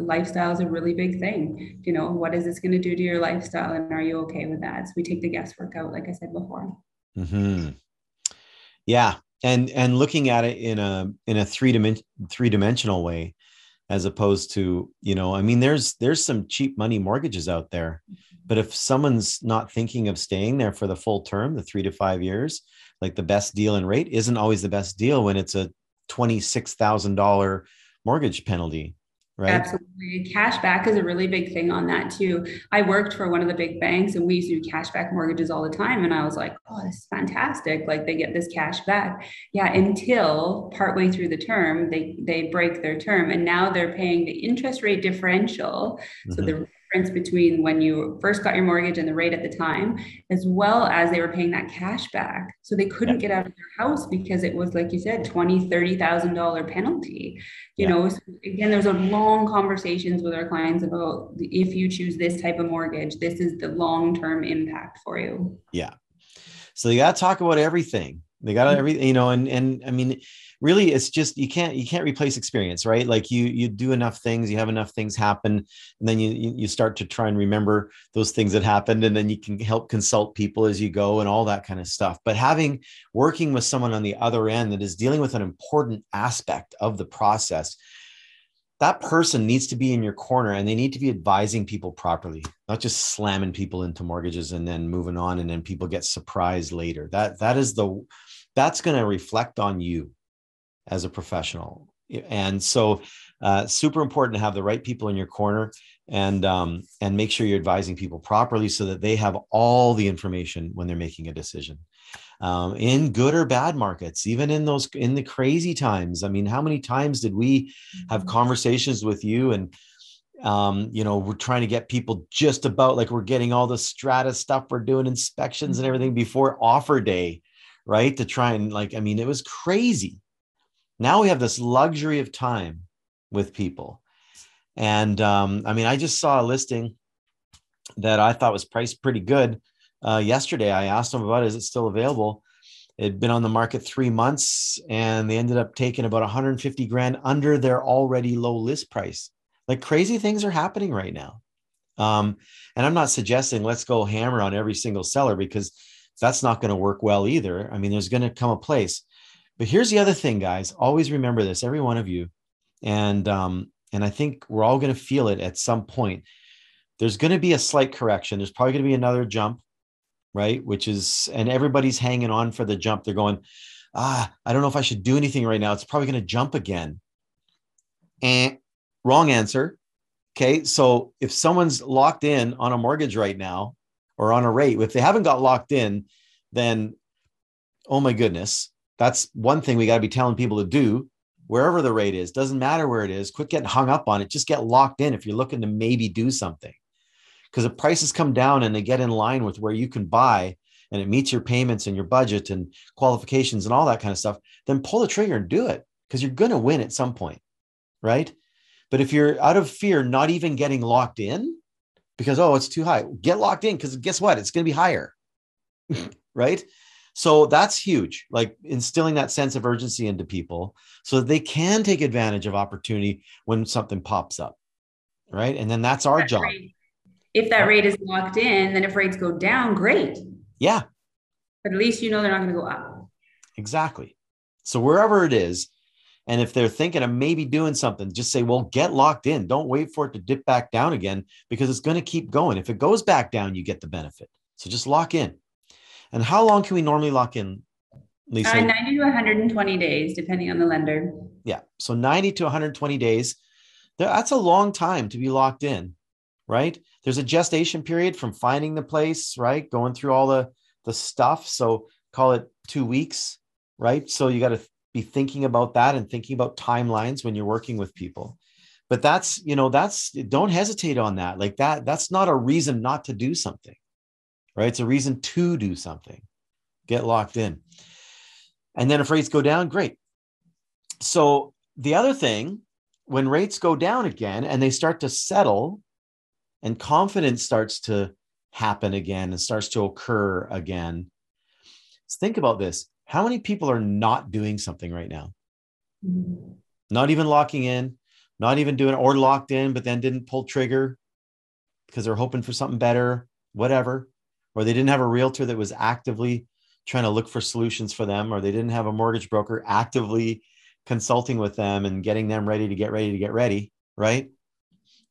lifestyle is a really big thing. You know, what is this going to do to your lifestyle, and are you okay with that? So we take the guesswork out, like I said before. Hmm. Yeah, and and looking at it in a in a three dimension three dimensional way, as opposed to you know, I mean, there's there's some cheap money mortgages out there, but if someone's not thinking of staying there for the full term, the three to five years like the best deal and rate isn't always the best deal when it's a $26,000 mortgage penalty. Right. Absolutely. Cash back is a really big thing on that too. I worked for one of the big banks and we used to do cash back mortgages all the time. And I was like, oh, this is fantastic. Like they get this cash back. Yeah. Until partway through the term, they they break their term and now they're paying the interest rate differential. Mm-hmm. So the difference between when you first got your mortgage and the rate at the time, as well as they were paying that cash back. So they couldn't yeah. get out of their house because it was, like you said, twenty, thirty thousand dollar penalty. You yeah. know, so again, there's a long conversations with our clients about if you choose this type of mortgage, this is the long-term impact for you. Yeah. So you got to talk about everything. They got mm-hmm. everything, you know, and and I mean, really it's just you can't you can't replace experience right? Like you you do enough things you have enough things happen and then you you start to try and remember those things that happened and then you can help consult people as you go and all that kind of stuff. But having working with someone on the other end that is dealing with an important aspect of the process that person needs to be in your corner and they need to be advising people properly not just slamming people into mortgages and then moving on and then people get surprised later. That that is the that's going to reflect on you as a professional. And so, uh, super important to have the right people in your corner and um, and make sure you're advising people properly so that they have all the information when they're making a decision. Um, in good or bad markets, even in those in the crazy times. I mean, how many times did we have mm-hmm. conversations with you and um, you know, we're trying to get people just about like we're getting all the strata stuff, we're doing inspections and mm-hmm. everything before offer day, right? To try and like, I mean, it was crazy now we have this luxury of time with people. And um, I mean, I just saw a listing that I thought was priced pretty good uh, yesterday. I asked them about is it still available? It had been on the market three months and they ended up taking about 150 grand under their already low list price. Like crazy things are happening right now. Um, and I'm not suggesting let's go hammer on every single seller because that's not going to work well either. I mean, there's going to come a place. But here's the other thing, guys. Always remember this, every one of you, and um, and I think we're all going to feel it at some point. There's going to be a slight correction. There's probably going to be another jump, right? Which is, and everybody's hanging on for the jump. They're going, ah, I don't know if I should do anything right now. It's probably going to jump again. And wrong answer. Okay. So if someone's locked in on a mortgage right now or on a rate, if they haven't got locked in, then oh my goodness, that's one thing we got to be telling people to do wherever the rate is. Doesn't matter where it is. Quit getting hung up on it. Just get locked in if you're looking to maybe do something. Because if prices come down and they get in line with where you can buy and it meets your payments and your budget and qualifications and all that kind of stuff, then pull the trigger and do it because you're going to win at some point. Right. But if you're out of fear, not even getting locked in because, oh, it's too high, get locked in because guess what? It's going to be higher. right. So that's huge, like instilling that sense of urgency into people so that they can take advantage of opportunity when something pops up. Right. And then that's our job. If that rate is locked in, then if rates go down, great. Yeah. But at least you know they're not going to go up. Exactly. So wherever it is, and if they're thinking of maybe doing something, just say, well, get locked in. Don't wait for it to dip back down again because it's going to keep going. If it goes back down, you get the benefit. So just lock in. And how long can we normally lock in, Lisa? Uh, 90 to 120 days, depending on the lender. Yeah. So 90 to 120 days. That's a long time to be locked in, right? There's a gestation period from finding the place, right? Going through all the, the stuff. So call it two weeks, right? So you got to be thinking about that and thinking about timelines when you're working with people but that's you know that's don't hesitate on that like that that's not a reason not to do something right it's a reason to do something get locked in and then if rates go down great so the other thing when rates go down again and they start to settle and confidence starts to happen again and starts to occur again think about this how many people are not doing something right now? Mm-hmm. Not even locking in, not even doing or locked in, but then didn't pull trigger because they're hoping for something better, whatever. Or they didn't have a realtor that was actively trying to look for solutions for them, or they didn't have a mortgage broker actively consulting with them and getting them ready to get ready to get ready, right?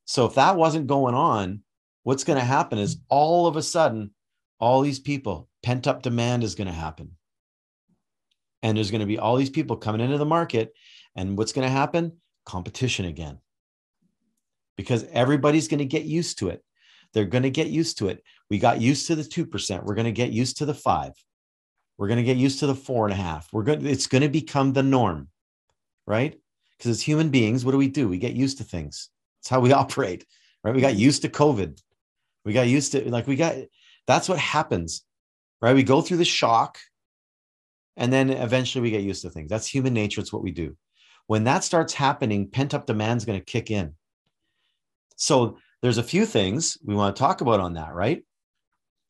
So if that wasn't going on, what's going to happen is all of a sudden, all these people, pent up demand is going to happen. And there's going to be all these people coming into the market and what's going to happen? Competition again. Because everybody's going to get used to it they're going to get used to it. We got used to the 2% we're going to get used to the 5 we're going to get used to the four and a half. We're going it's going to become the norm right? Because as human beings what do we do? We get used to things. It's how we operate right? We got used to covid. We got used to like we got that's what happens right? We go through the shock and then eventually we get used to things. That's human nature. It's what we do. When that starts happening, pent up demand is going to kick in. So there's a few things we want to talk about on that, right?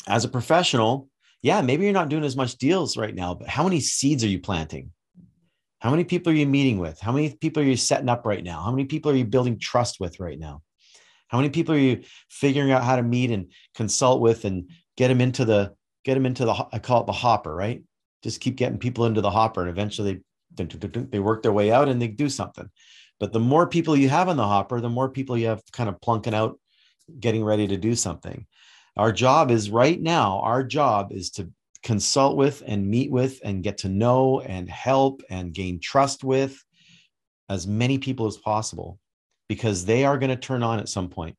As a professional, yeah, maybe you're not doing as much deals right now, but how many seeds are you planting? How many people are you meeting with? How many people are you setting up right now? How many people are you building trust with right now? How many people are you figuring out how to meet and consult with and get them into the get them into the I call it the hopper, right? just keep getting people into the hopper and eventually they, they work their way out and they do something but the more people you have in the hopper the more people you have kind of plunking out getting ready to do something our job is right now our job is to consult with and meet with and get to know and help and gain trust with as many people as possible because they are going to turn on at some point.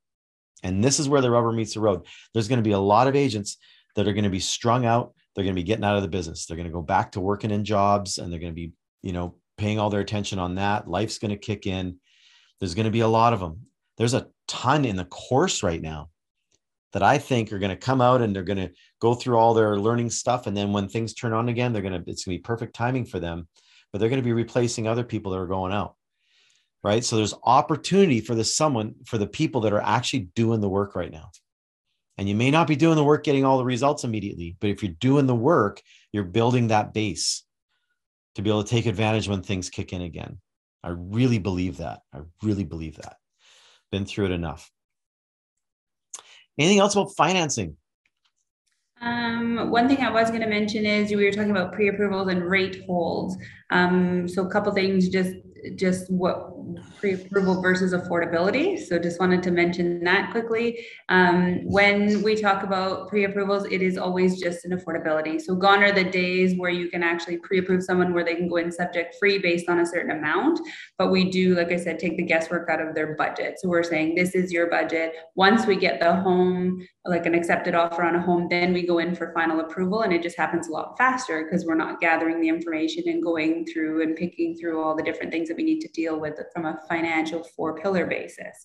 and this is where the rubber meets the road there's going to be a lot of agents that are going to be strung out they're going to be getting out of the business. They're going to go back to working in jobs and they're going to be, you know, paying all their attention on that. Life's going to kick in. There's going to be a lot of them. There's a ton in the course right now that I think are going to come out and they're going to go through all their learning stuff. And then when things turn on again, they're going to, it's going to be perfect timing for them, but they're going to be replacing other people that are going out. Right. So there's opportunity for the someone, for the people that are actually doing the work right now. And you may not be doing the work getting all the results immediately, but if you're doing the work, you're building that base to be able to take advantage when things kick in again. I really believe that. I really believe that. Been through it enough. Anything else about financing? Um, one thing I was going to mention is we were talking about pre-approvals and rate holds. Um, so a couple things just just what pre-approval versus affordability. So just wanted to mention that quickly. Um, when we talk about pre-approvals, it is always just an affordability. So gone are the days where you can actually pre-approve someone where they can go in subject free based on a certain amount. But we do, like I said, take the guesswork out of their budget. So we're saying this is your budget. Once we get the home, like an accepted offer on a home, then we go in for final approval. And it just happens a lot faster because we're not gathering the information and going through and picking through all the different things that we need to deal with from a financial four pillar basis.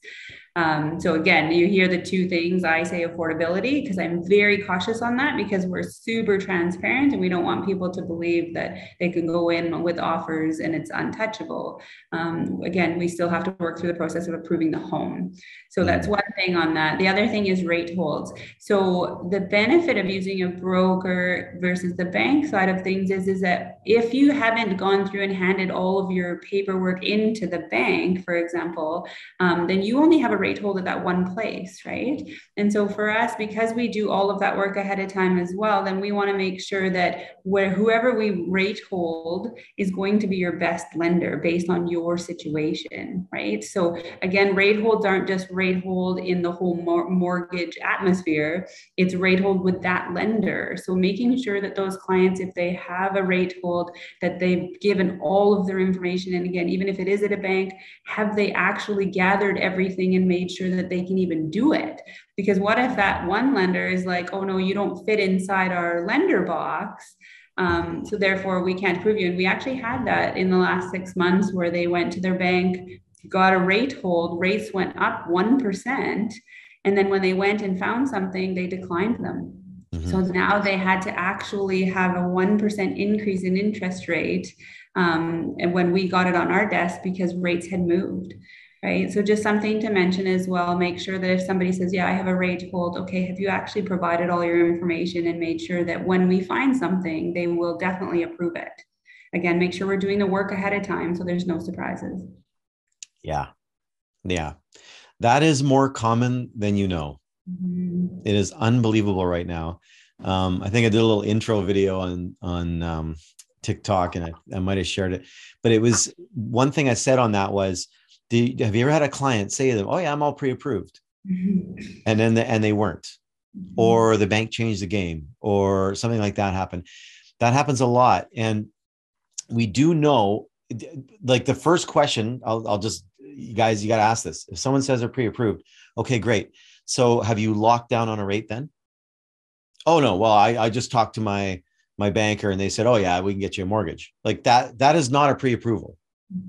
Um, so again, you hear the two things I say affordability because I'm very cautious on that because we're super transparent and we don't want people to believe that they can go in with offers and it's untouchable. Um, again, we still have to work through the process of approving the home. So that's one thing on that. The other thing is rate holds. So the benefit of using a broker versus the bank side of things is, is that if you haven't gone through and handed all of your paperwork into the bank, for example, um, then you only have a rate hold at that one place, right? And so for us, because we do all of that work ahead of time as well, then we want to make sure that where whoever we rate hold is going to be your best lender based on your situation, right? So again, rate holds aren't just rate hold in the whole mor- mortgage atmosphere, it's rate hold with that lender. So making sure that those clients, if they have a rate hold, that they've given all of their information. And again, even if it is at a bank, have they actually gathered everything and made sure that they can even do it. Because what if that one lender is like, oh no, you don't fit inside our lender box. Um, so therefore, we can't approve you. And we actually had that in the last six months where they went to their bank, got a rate hold, rates went up 1%. And then when they went and found something, they declined them. Mm-hmm. So now they had to actually have a 1% increase in interest rate um, and when we got it on our desk because rates had moved right? So just something to mention as well. Make sure that if somebody says, "Yeah, I have a rate hold," okay, have you actually provided all your information and made sure that when we find something, they will definitely approve it. Again, make sure we're doing the work ahead of time so there's no surprises. Yeah, yeah, that is more common than you know. Mm-hmm. It is unbelievable right now. Um, I think I did a little intro video on on um, TikTok, and I, I might have shared it. But it was one thing I said on that was you, have you ever had a client say to them, "Oh yeah, I'm all pre-approved," mm-hmm. and then the, and they weren't, mm-hmm. or the bank changed the game, or something like that happened. That happens a lot, and we do know. Like the first question, I'll, I'll just you guys, you got to ask this. If someone says they're pre-approved, okay, great. So have you locked down on a rate then? Oh no, well I, I just talked to my my banker and they said, oh yeah, we can get you a mortgage. Like that that is not a pre-approval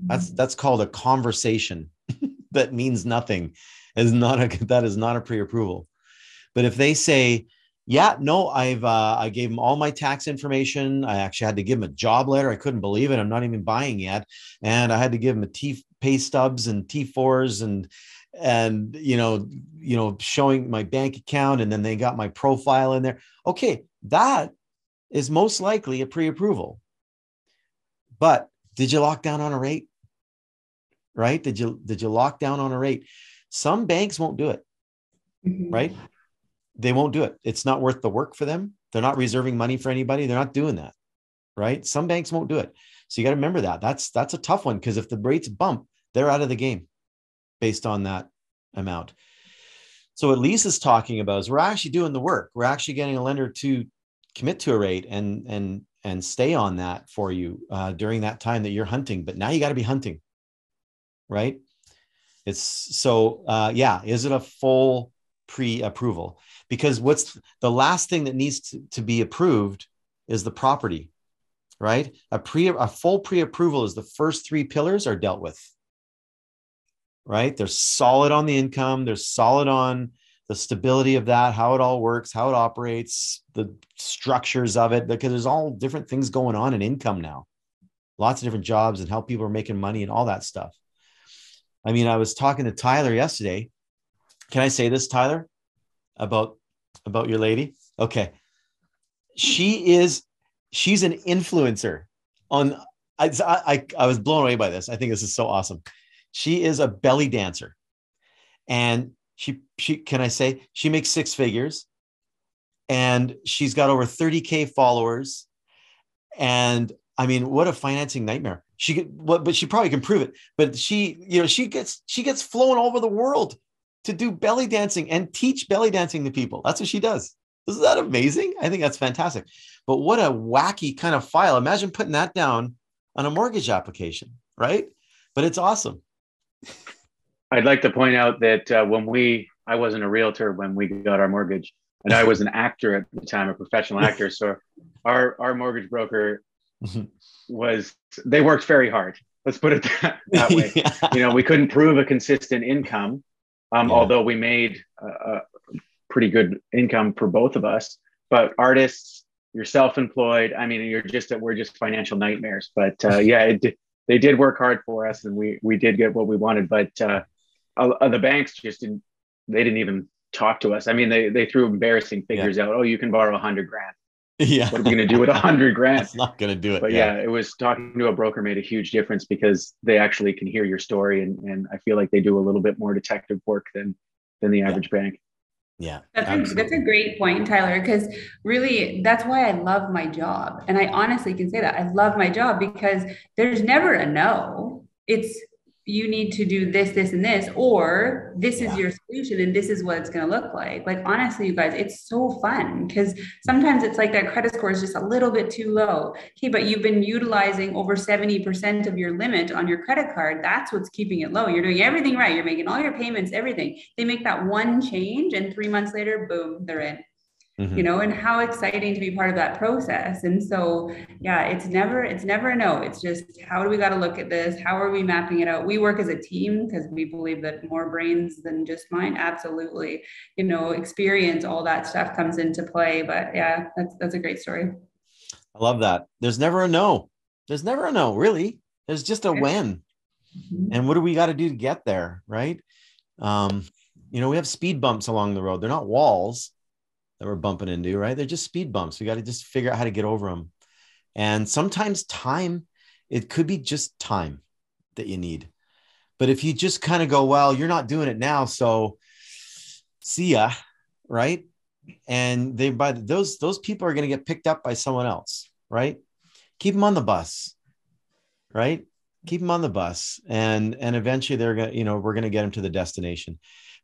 that's that's called a conversation that means nothing. Is not a that is not a pre-approval. But if they say, yeah, no, I've uh, I gave them all my tax information. I actually had to give them a job letter. I couldn't believe it. I'm not even buying yet, and I had to give them a T pay stubs and T4s and and you know you know showing my bank account and then they got my profile in there. Okay, that is most likely a pre-approval. But did you lock down on a rate? Right? Did you did you lock down on a rate? Some banks won't do it. Mm-hmm. Right? They won't do it. It's not worth the work for them. They're not reserving money for anybody. They're not doing that. Right? Some banks won't do it. So you got to remember that. That's that's a tough one because if the rates bump, they're out of the game based on that amount. So what Lisa's talking about is we're actually doing the work. We're actually getting a lender to commit to a rate and and and stay on that for you uh, during that time that you're hunting. But now you got to be hunting, right? It's so uh, yeah. Is it a full pre-approval? Because what's the last thing that needs to, to be approved is the property, right? A pre a full pre-approval is the first three pillars are dealt with, right? They're solid on the income. They're solid on the stability of that, how it all works, how it operates, the structures of it, because there's all different things going on in income now. Lots of different jobs and how people are making money and all that stuff. I mean, I was talking to Tyler yesterday. Can I say this, Tyler, about about your lady? Okay. She is she's an influencer on I, I I was blown away by this. I think this is so awesome. She is a belly dancer. And She she can I say she makes six figures and she's got over 30k followers and I mean, what a financing nightmare. She what, but she probably can prove it. But she, you know, she gets she gets flown all over the world to do belly dancing and teach belly dancing to people. That's what she does. Isn't that amazing? I think that's fantastic. But what a wacky kind of file. Imagine putting that down on a mortgage application, right? But it's awesome. I'd like to point out that uh, when we, I wasn't a realtor when we got our mortgage, and I was an actor at the time, a professional actor. So our our mortgage broker was they worked very hard. Let's put it that, that way. yeah. You know, we couldn't prove a consistent income, um, yeah. although we made a, a pretty good income for both of us. But artists, you're self-employed. I mean, you're just we're just financial nightmares. But uh, yeah, it, they did work hard for us, and we we did get what we wanted. But uh, uh, the banks just didn't. They didn't even talk to us. I mean, they they threw embarrassing figures yeah. out. Oh, you can borrow a hundred grand. Yeah. What are we going to do with a hundred grand? It's not going to do it. But yeah. yeah. it was talking to a broker made a huge difference because they actually can hear your story. And, and I feel like they do a little bit more detective work than, than the average yeah. bank. Yeah. That's a, that's a great point, Tyler, because really that's why I love my job. And I honestly can say that I love my job because there's never a no. It's you need to do this, this, and this, or this yeah. is your solution and this is what it's going to look like. Like, honestly, you guys, it's so fun because sometimes it's like that credit score is just a little bit too low. Okay, but you've been utilizing over 70% of your limit on your credit card. That's what's keeping it low. You're doing everything right. You're making all your payments, everything. They make that one change, and three months later, boom, they're in mm-hmm. you know and how exciting to be part of that process. And so yeah it's never it's never a no. It's just how do we got to look at this? How are we mapping it out? We work as a team because we believe that more brains than just mine absolutely you know experience all that stuff comes into play. But yeah that's that's a great story. I love that. There's never a no. There's never a no really. There's just a when. Mm-hmm. and what do we got to do to get there right? Um you know we have speed bumps along the road. They're not walls that we're bumping into, right? They're just speed bumps. We got to just figure out how to get over them. And sometimes time, it could be just time that you need. But if you just kind of go, well, you're not doing it now, so see ya, right? And they by those those people are going to get picked up by someone else, right? Keep them on the bus, right? Keep them on the bus, and and eventually they're gonna, you know, we're gonna get them to the destination.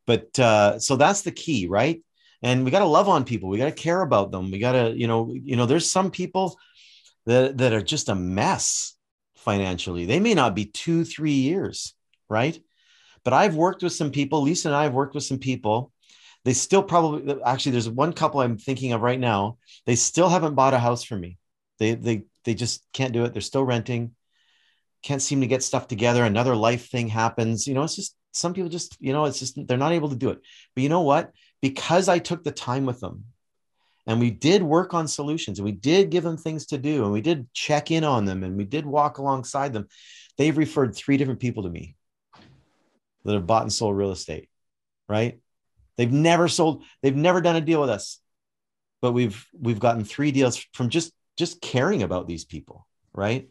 But uh, so that's the key, right? And we got to love on people. We got to care about them. We got to you know you know there's some people that that are just a mess financially. They may not be two three years right? But i've worked with some people lisa and i have worked with some people. They still probably actually there's one couple i'm thinking of right now. They still haven't bought a house for me. They they they just can't do it. They're still renting. Can't seem to get stuff together. Another life thing happens. You know it's just some people just you know it's just they're not able to do it. But you know what because I took the time with them and we did work on solutions and we did give them things to do and we did check in on them and we did walk alongside them, they've referred three different people to me that have bought and sold real estate, right? They've never sold, they've never done a deal with us, but we've we've gotten three deals from just just caring about these people, right?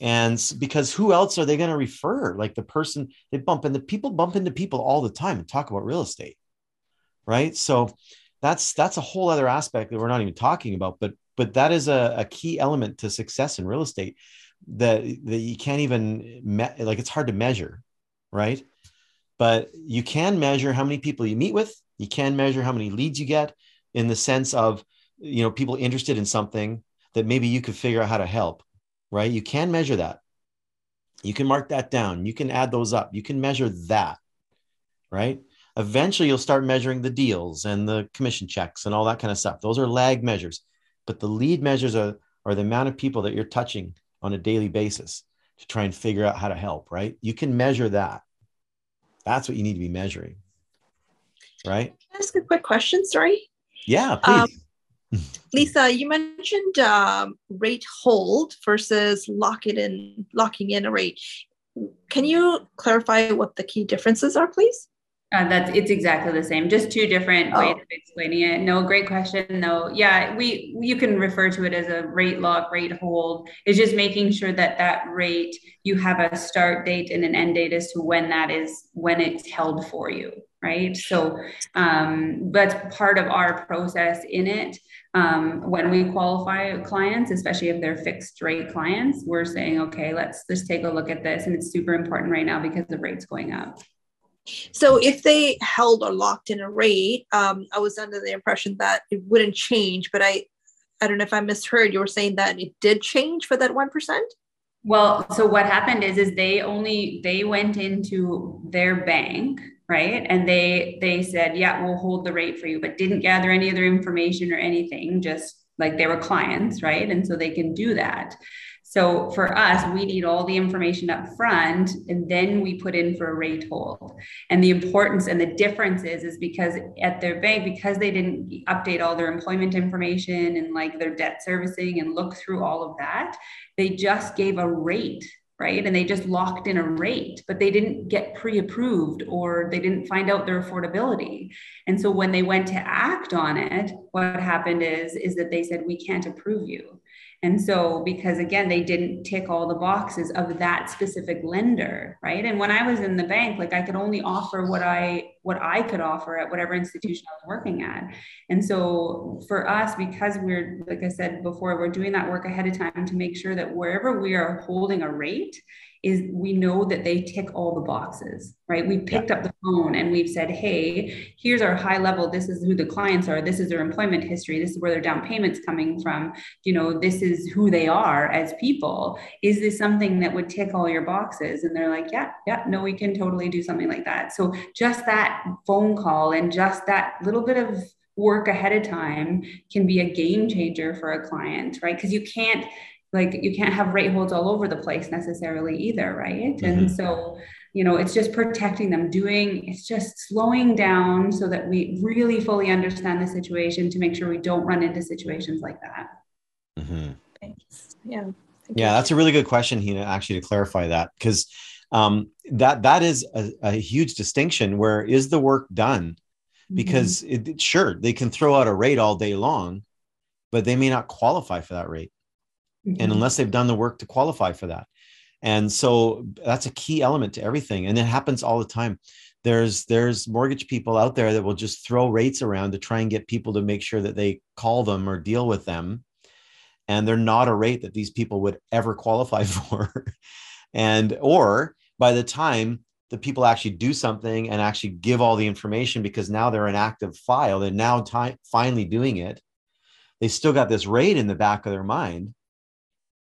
And because who else are they going to refer? Like the person they bump into people bump into people all the time and talk about real estate right? So that's that's a whole other aspect that we're not even talking about but but that is a, a key element to success in real estate that that you can't even me- like it's hard to measure right? But you can measure how many people you meet with. You can measure how many leads you get in the sense of you know people interested in something that maybe you could figure out how to help right? You can measure that. You can mark that down. You can add those up. You can measure that right Eventually, you'll start measuring the deals and the commission checks and all that kind of stuff. Those are lag measures. But the lead measures are, are the amount of people that you're touching on a daily basis to try and figure out how to help, right? You can measure that. That's what you need to be measuring, right? Can I ask a quick question? Sorry. Yeah, please. Um, Lisa, you mentioned um, rate hold versus lock it in, locking in a rate. Can you clarify what the key differences are, please? Uh, that's it's exactly the same, just two different oh. ways of explaining it. No, great question. No, yeah, we you can refer to it as a rate lock, rate hold. It's just making sure that that rate you have a start date and an end date as to when that is when it's held for you, right? So um, that's part of our process in it. Um, when we qualify clients, especially if they're fixed rate clients, we're saying, okay, let's just take a look at this. And it's super important right now because the rates going up. So if they held or locked in a rate, um, I was under the impression that it wouldn't change, but I, I don't know if I misheard. You were saying that it did change for that one percent. Well, so what happened is, is they only they went into their bank, right, and they they said, yeah, we'll hold the rate for you, but didn't gather any other information or anything, just like they were clients, right, and so they can do that. So for us, we need all the information up front and then we put in for a rate hold. And the importance and the difference is, is because at their bank, because they didn't update all their employment information and like their debt servicing and look through all of that, they just gave a rate right? And they just locked in a rate, but they didn't get pre approved or they didn't find out their affordability. And so when they went to act on it, what happened is, is that they said, we can't approve you. And so, because again, they didn't tick all the boxes of that specific lender, right? And when I was in the bank, like I could only offer what I what I could offer at whatever institution I was working at. And so, for us, because we're like I said before, we're doing that work ahead of time to make sure that wherever we are holding a rate, is we know that they tick all the boxes, right? We picked yeah. up the phone and we've said, hey, here's our high level. This is who the clients are. This is their employment history. This is where their down payments coming from. You know, this is who they are as people. Is this something that would tick all your boxes? And they're like, yeah, yeah, no, we can totally do something like that. So just that phone call and just that little bit of work ahead of time can be a game changer for a client, right? Because you can't like you can't have rate holds all over the place necessarily either right mm-hmm. and so you know it's just protecting them doing it's just slowing down so that we really fully understand the situation to make sure we don't run into situations like that mm-hmm. Thanks. yeah Thank yeah you. that's a really good question hina actually to clarify that because um, that that is a, a, huge distinction where is the work done because mm-hmm. it, sure they can throw out a rate all day long but they may not qualify for that rate mm-hmm. and unless they've done the work to qualify for that. And so that's a key element to everything and it happens all the time. There's there's mortgage people out there that will just throw rates around to try and get people to make sure that they call them or deal with them and they're not a rate that these people would ever qualify for. And or by the time the people actually do something and actually give all the information because now they're an active file they're now time, finally doing it they still got this rate in the back of their mind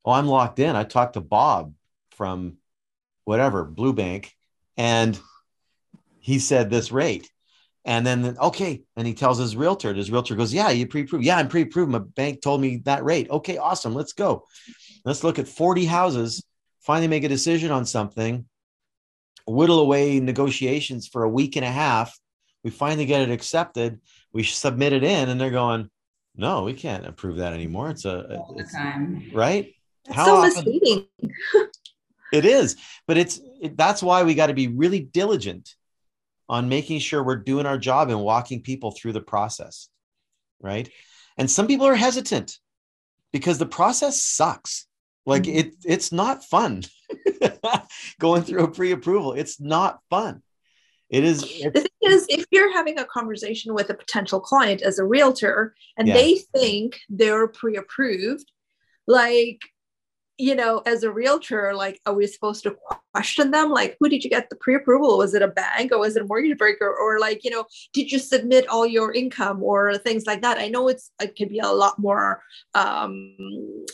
oh, I'm locked in. I talked to Bob from whatever, Blue Bank, and he said this rate. And then, okay. And he tells his realtor, his realtor goes, Yeah, you pre approved. Yeah, I'm pre approved. My bank told me that rate. Okay, awesome. Let's go. Let's look at 40 houses, finally make a decision on something, whittle away negotiations for a week and a half. We finally get it accepted. We submit it in, and they're going, No, we can't approve that anymore. It's a, time. right? That's How so often, misleading. it is, but it's it, that's why we got to be really diligent on making sure we're doing our job and walking people through the process, right? And some people are hesitant because the process sucks. Like mm-hmm. it, it's not fun going through a pre-approval. It's not fun. It is. The thing is, if you're having a conversation with a potential client as a realtor and yeah. they think they're pre-approved, like you know, as a realtor, like, are we supposed to question them? Like, who did you get the pre approval? Was it a bank or was it a mortgage broker? Or, like, you know, did you submit all your income or things like that? I know it's, it can be a lot more, um,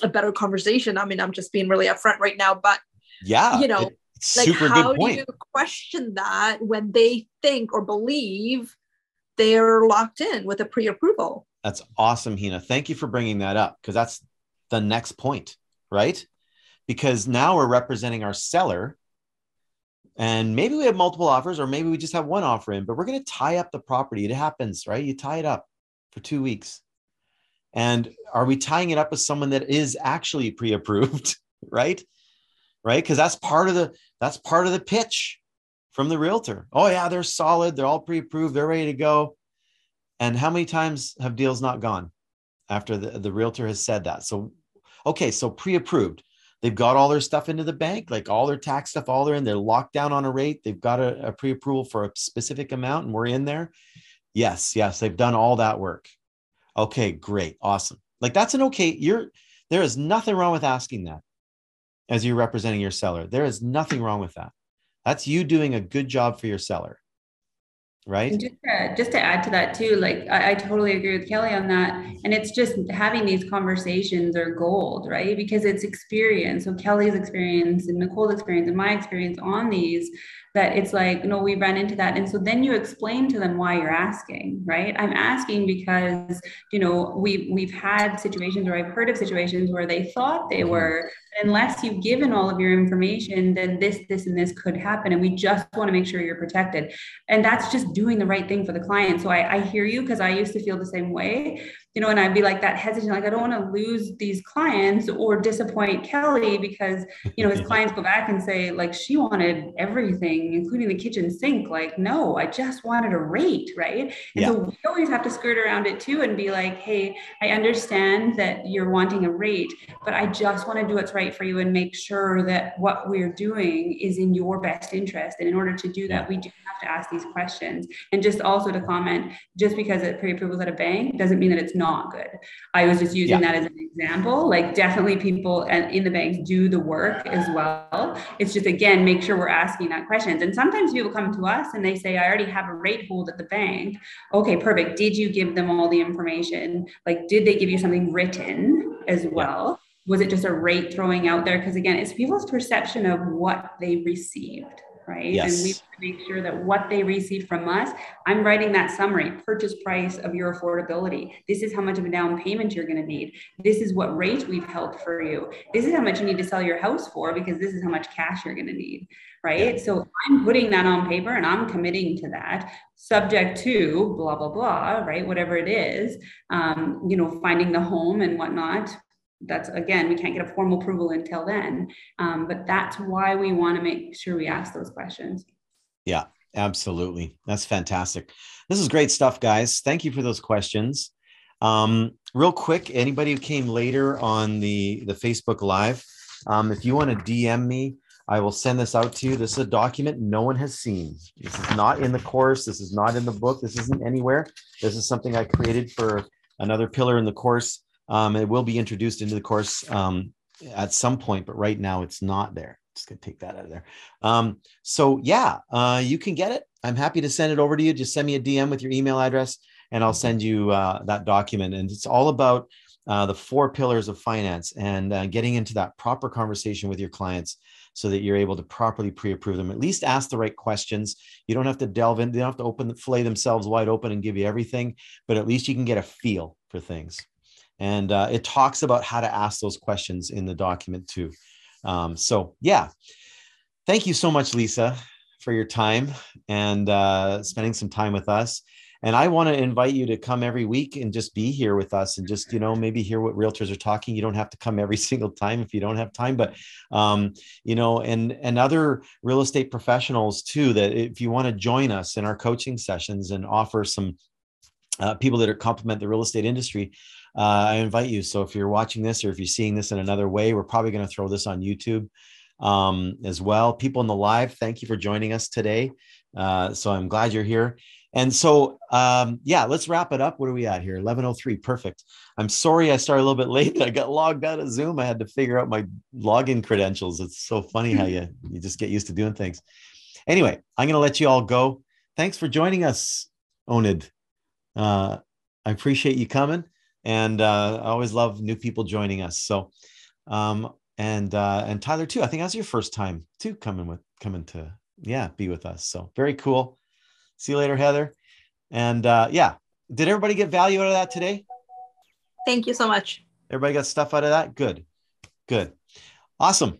a better conversation. I mean, I'm just being really upfront right now, but, yeah, you know, like, how do you question that when they think or believe they're locked in with a pre approval? That's awesome, Hina. Thank you for bringing that up because that's the next point right? Because now we're representing our seller and maybe we have multiple offers or maybe we just have one offer in, but we're going to tie up the property. It happens, right? You tie it up for two weeks. And are we tying it up with someone that is actually pre-approved, right? Right? Because that's part of the that's part of the pitch from the realtor. Oh yeah, they're solid, they're all pre-approved, they're ready to go. And how many times have deals not gone after the, the realtor has said that? So Okay, so pre approved. they've got all their stuff into the bank, like all their tax stuff, all they're in, they're locked down on a rate. They've got a, a pre-approval for a specific amount and we're in there. Yes, yes, they've done all that work. Okay, great, awesome. Like that's an okay, you're there is nothing wrong with asking that as you're representing your seller. There is nothing wrong with that. That's you doing a good job for your seller right? Just to, just to add to that too like I, I, totally agree with kelly on that. And it's just having these conversations are gold right? Because it's experience. So kelly's experience and nicole's experience and my experience on these that it's like no we ran into that. And so then you explain to them why you're asking right? I'm asking because you know we we've had situations or i've heard of situations where they thought they mm-hmm. were unless you've given all of your information then this this and this could happen. And we just want to make sure you're protected. And that's just doing the right thing for the client. So i, I hear you because i used to feel the same way you know, and I'd be like that hesitant, like I don't want to lose these clients or disappoint Kelly because, you know, his clients go back and say, like, she wanted everything, including the kitchen sink. Like, no, I just wanted a rate, right? And yeah. so we always have to skirt around it too and be like, hey, I understand that you're wanting a rate, but I just want to do what's right for you and make sure that what we're doing is in your best interest. And in order to do that, we do have to ask these questions. And just also to comment, just because it pre-approvals at a bank doesn't mean that it's not good. I was just using yeah. that as an example. Like definitely people in the banks do the work as well. It's just again, make sure we're asking that questions. And sometimes people come to us and they say, I already have a rate hold at the bank. Okay, perfect. Did you give them all the information? Like, did they give you something written as well? Was it just a rate throwing out there? Because again, it's people's perception of what they received right? Yes. And we make sure that what they receive from us, I'm writing that summary, purchase price of your affordability. This is how much of a down payment you're going to need. This is what rate we've held for you. This is how much you need to sell your house for because this is how much cash you're going to need, right? Yeah. So I'm putting that on paper and I'm committing to that subject to blah, blah, blah, right? Whatever it is, um, you know, finding the home and whatnot, that's again we can't get a formal approval until then. Um, but that's why we want to make sure we ask those questions. Yeah absolutely. That's fantastic. This is great stuff guys. Thank you for those questions. Um, real quick anybody who came later on the the facebook live um, if you want to dm me i will send this out to you. This is a document no one has seen. This is not in the course. This is not in the book. This isn't anywhere. This is something i created for another pillar in the course um, it will be introduced into the course um, at some point, but right now it's not there. Just gonna take that out of there. Um, so yeah, uh, you can get it. I'm happy to send it over to you. Just send me a DM with your email address, and I'll send you uh, that document. And it's all about uh, the four pillars of finance and uh, getting into that proper conversation with your clients so that you're able to properly pre-approve them. At least ask the right questions. You don't have to delve in. They don't have to open, fillet themselves wide open and give you everything, but at least you can get a feel for things. And uh, it talks about how to ask those questions in the document too. Um, so, yeah, thank you so much, Lisa, for your time and uh, spending some time with us. And I want to invite you to come every week and just be here with us and just, you know, maybe hear what realtors are talking. You don't have to come every single time if you don't have time, but, um, you know, and, and other real estate professionals too, that if you want to join us in our coaching sessions and offer some uh, people that are complement the real estate industry, uh, I invite you. So if you're watching this or if you're seeing this in another way, we're probably going to throw this on YouTube um, as well. People in the live, thank you for joining us today. Uh, so I'm glad you're here. And so, um, yeah, let's wrap it up. What are we at here? 1103. Perfect. I'm sorry I started a little bit late. I got logged out of Zoom. I had to figure out my login credentials. It's so funny how you, you just get used to doing things. Anyway, I'm going to let you all go. Thanks for joining us, Onid. Uh, I appreciate you coming and uh, I always love new people joining us. So, um, and uh, and Tyler too. I think that's your first time too coming with coming to yeah be with us. So very cool. See you later, Heather. And uh, yeah, did everybody get value out of that today? Thank you so much. Everybody got stuff out of that. Good, good, awesome.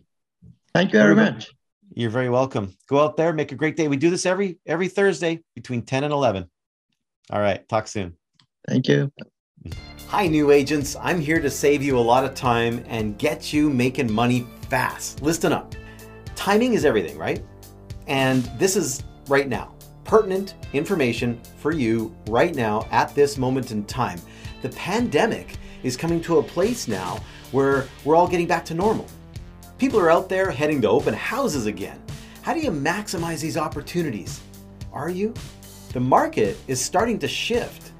Thank you very much. You're very welcome. Go out there, make a great day. We do this every every Thursday between 10 and 11. All right, talk soon. Thank you. Hi, new agents. I'm here to save you a lot of time and get you making money fast. Listen up. Timing is everything, right? And this is right now. Pertinent information for you right now at this moment in time. The pandemic is coming to a place now where we're all getting back to normal. People are out there heading to open houses again. How do you maximize these opportunities? Are you? The market is starting to shift.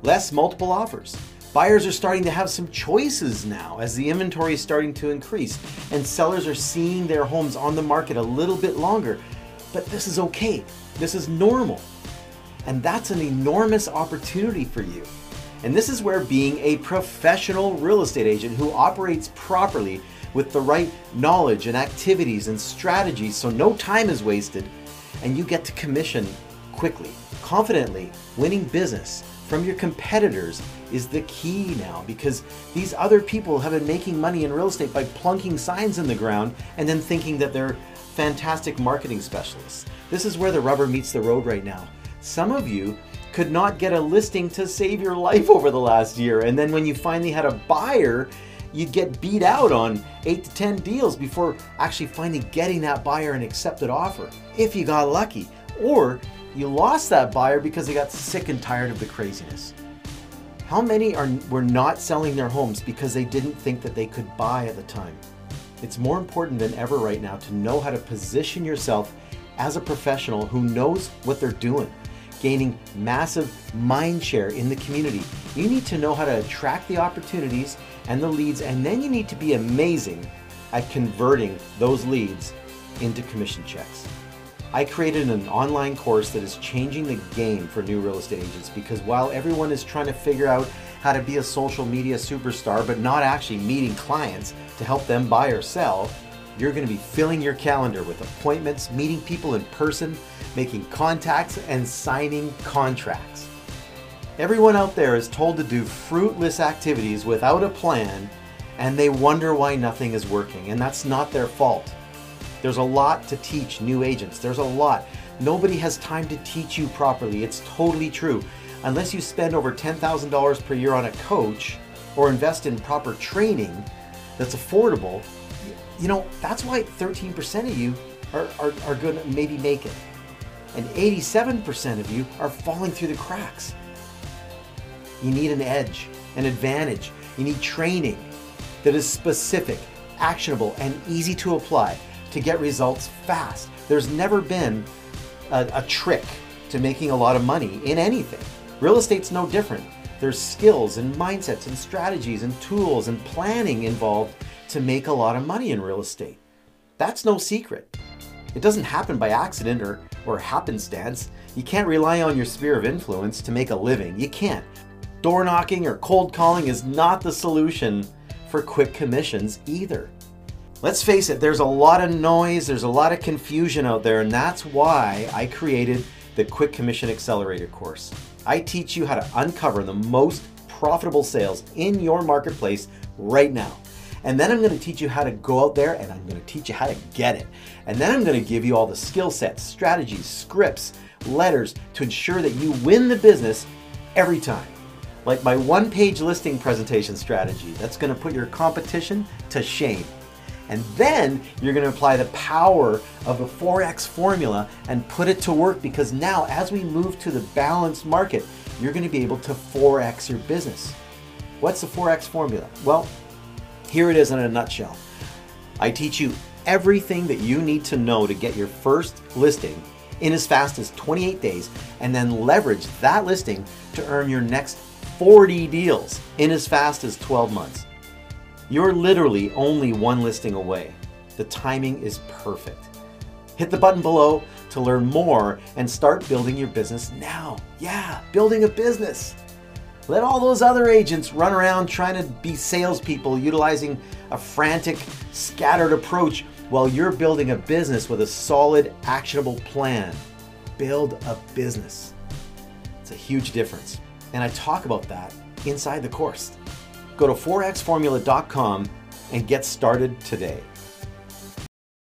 Less multiple offers. Buyers are starting to have some choices now as the inventory is starting to increase, and sellers are seeing their homes on the market a little bit longer. But this is okay. This is normal. And that's an enormous opportunity for you. And this is where being a professional real estate agent who operates properly with the right knowledge and activities and strategies so no time is wasted and you get to commission quickly, confidently, winning business from your competitors is the key now because these other people have been making money in real estate by plunking signs in the ground and then thinking that they're fantastic marketing specialists. This is where the rubber meets the road right now. Some of you could not get a listing to save your life over the last year. And then when you finally had a buyer, you'd get beat out on eight to 10 deals before actually finally getting that buyer an accepted offer, if you got lucky. Or you lost that buyer because they got sick and tired of the craziness. How many are were not selling their homes because they didn't think that they could buy at the time? It's more important than ever right now to know how to position yourself as a professional who knows what they're doing gaining massive mind share in the community. You need to know how to attract the opportunities and the leads, and then you need to be amazing at converting those leads into commission checks. I created an online course that is changing the game for new real estate agents because while everyone is trying to figure out how to be a social media superstar but not actually meeting clients to help them buy or sell, you're going to be filling your calendar with appointments, meeting people in person, making contacts, and signing contracts. Everyone out there is told to do fruitless activities without a plan, and they wonder why nothing is working, and that's not their fault. There's a lot to teach new agents. There's a lot. Nobody has time to teach you properly. It's totally true. Unless you spend over $10,000 per year on a coach or invest in proper training that's affordable, you know, that's why 13% of you are, are, are going to maybe make it. And 87% of you are falling through the cracks. You need an edge, an advantage. You need training that is specific, actionable, and easy to apply to get results fast. There's never been a, a trick to making a lot of money in anything. Real estate's no different. There's skills and mindsets and strategies and tools and planning involved to make a lot of money in real estate. That's no secret. It doesn't happen by accident or, or happenstance. You can't rely on your sphere of influence to make a living. You can't. Door knocking or cold calling is not the solution for quick commissions either. Let's face it, there's a lot of noise, there's a lot of confusion out there, and that's why I created the Quick Commission Accelerator course. I teach you how to uncover the most profitable sales in your marketplace right now. And then I'm going to teach you how to go out there and I'm going to teach you how to get it. And then I'm going to give you all the skill sets, strategies, scripts, letters to ensure that you win the business every time. Like my one page listing presentation strategy that's going to put your competition to shame. And then you're going to apply the power of the 4X formula and put it to work because now, as we move to the balanced market, you're going to be able to 4X your business. What's the 4X formula? Well, here it is in a nutshell. I teach you everything that you need to know to get your first listing in as fast as 28 days and then leverage that listing to earn your next 40 deals in as fast as 12 months. You're literally only one listing away. The timing is perfect. Hit the button below to learn more and start building your business now. Yeah, building a business. Let all those other agents run around trying to be salespeople utilizing a frantic, scattered approach while you're building a business with a solid, actionable plan. Build a business. It's a huge difference. And I talk about that inside the course. Go to 4xformula.com and get started today.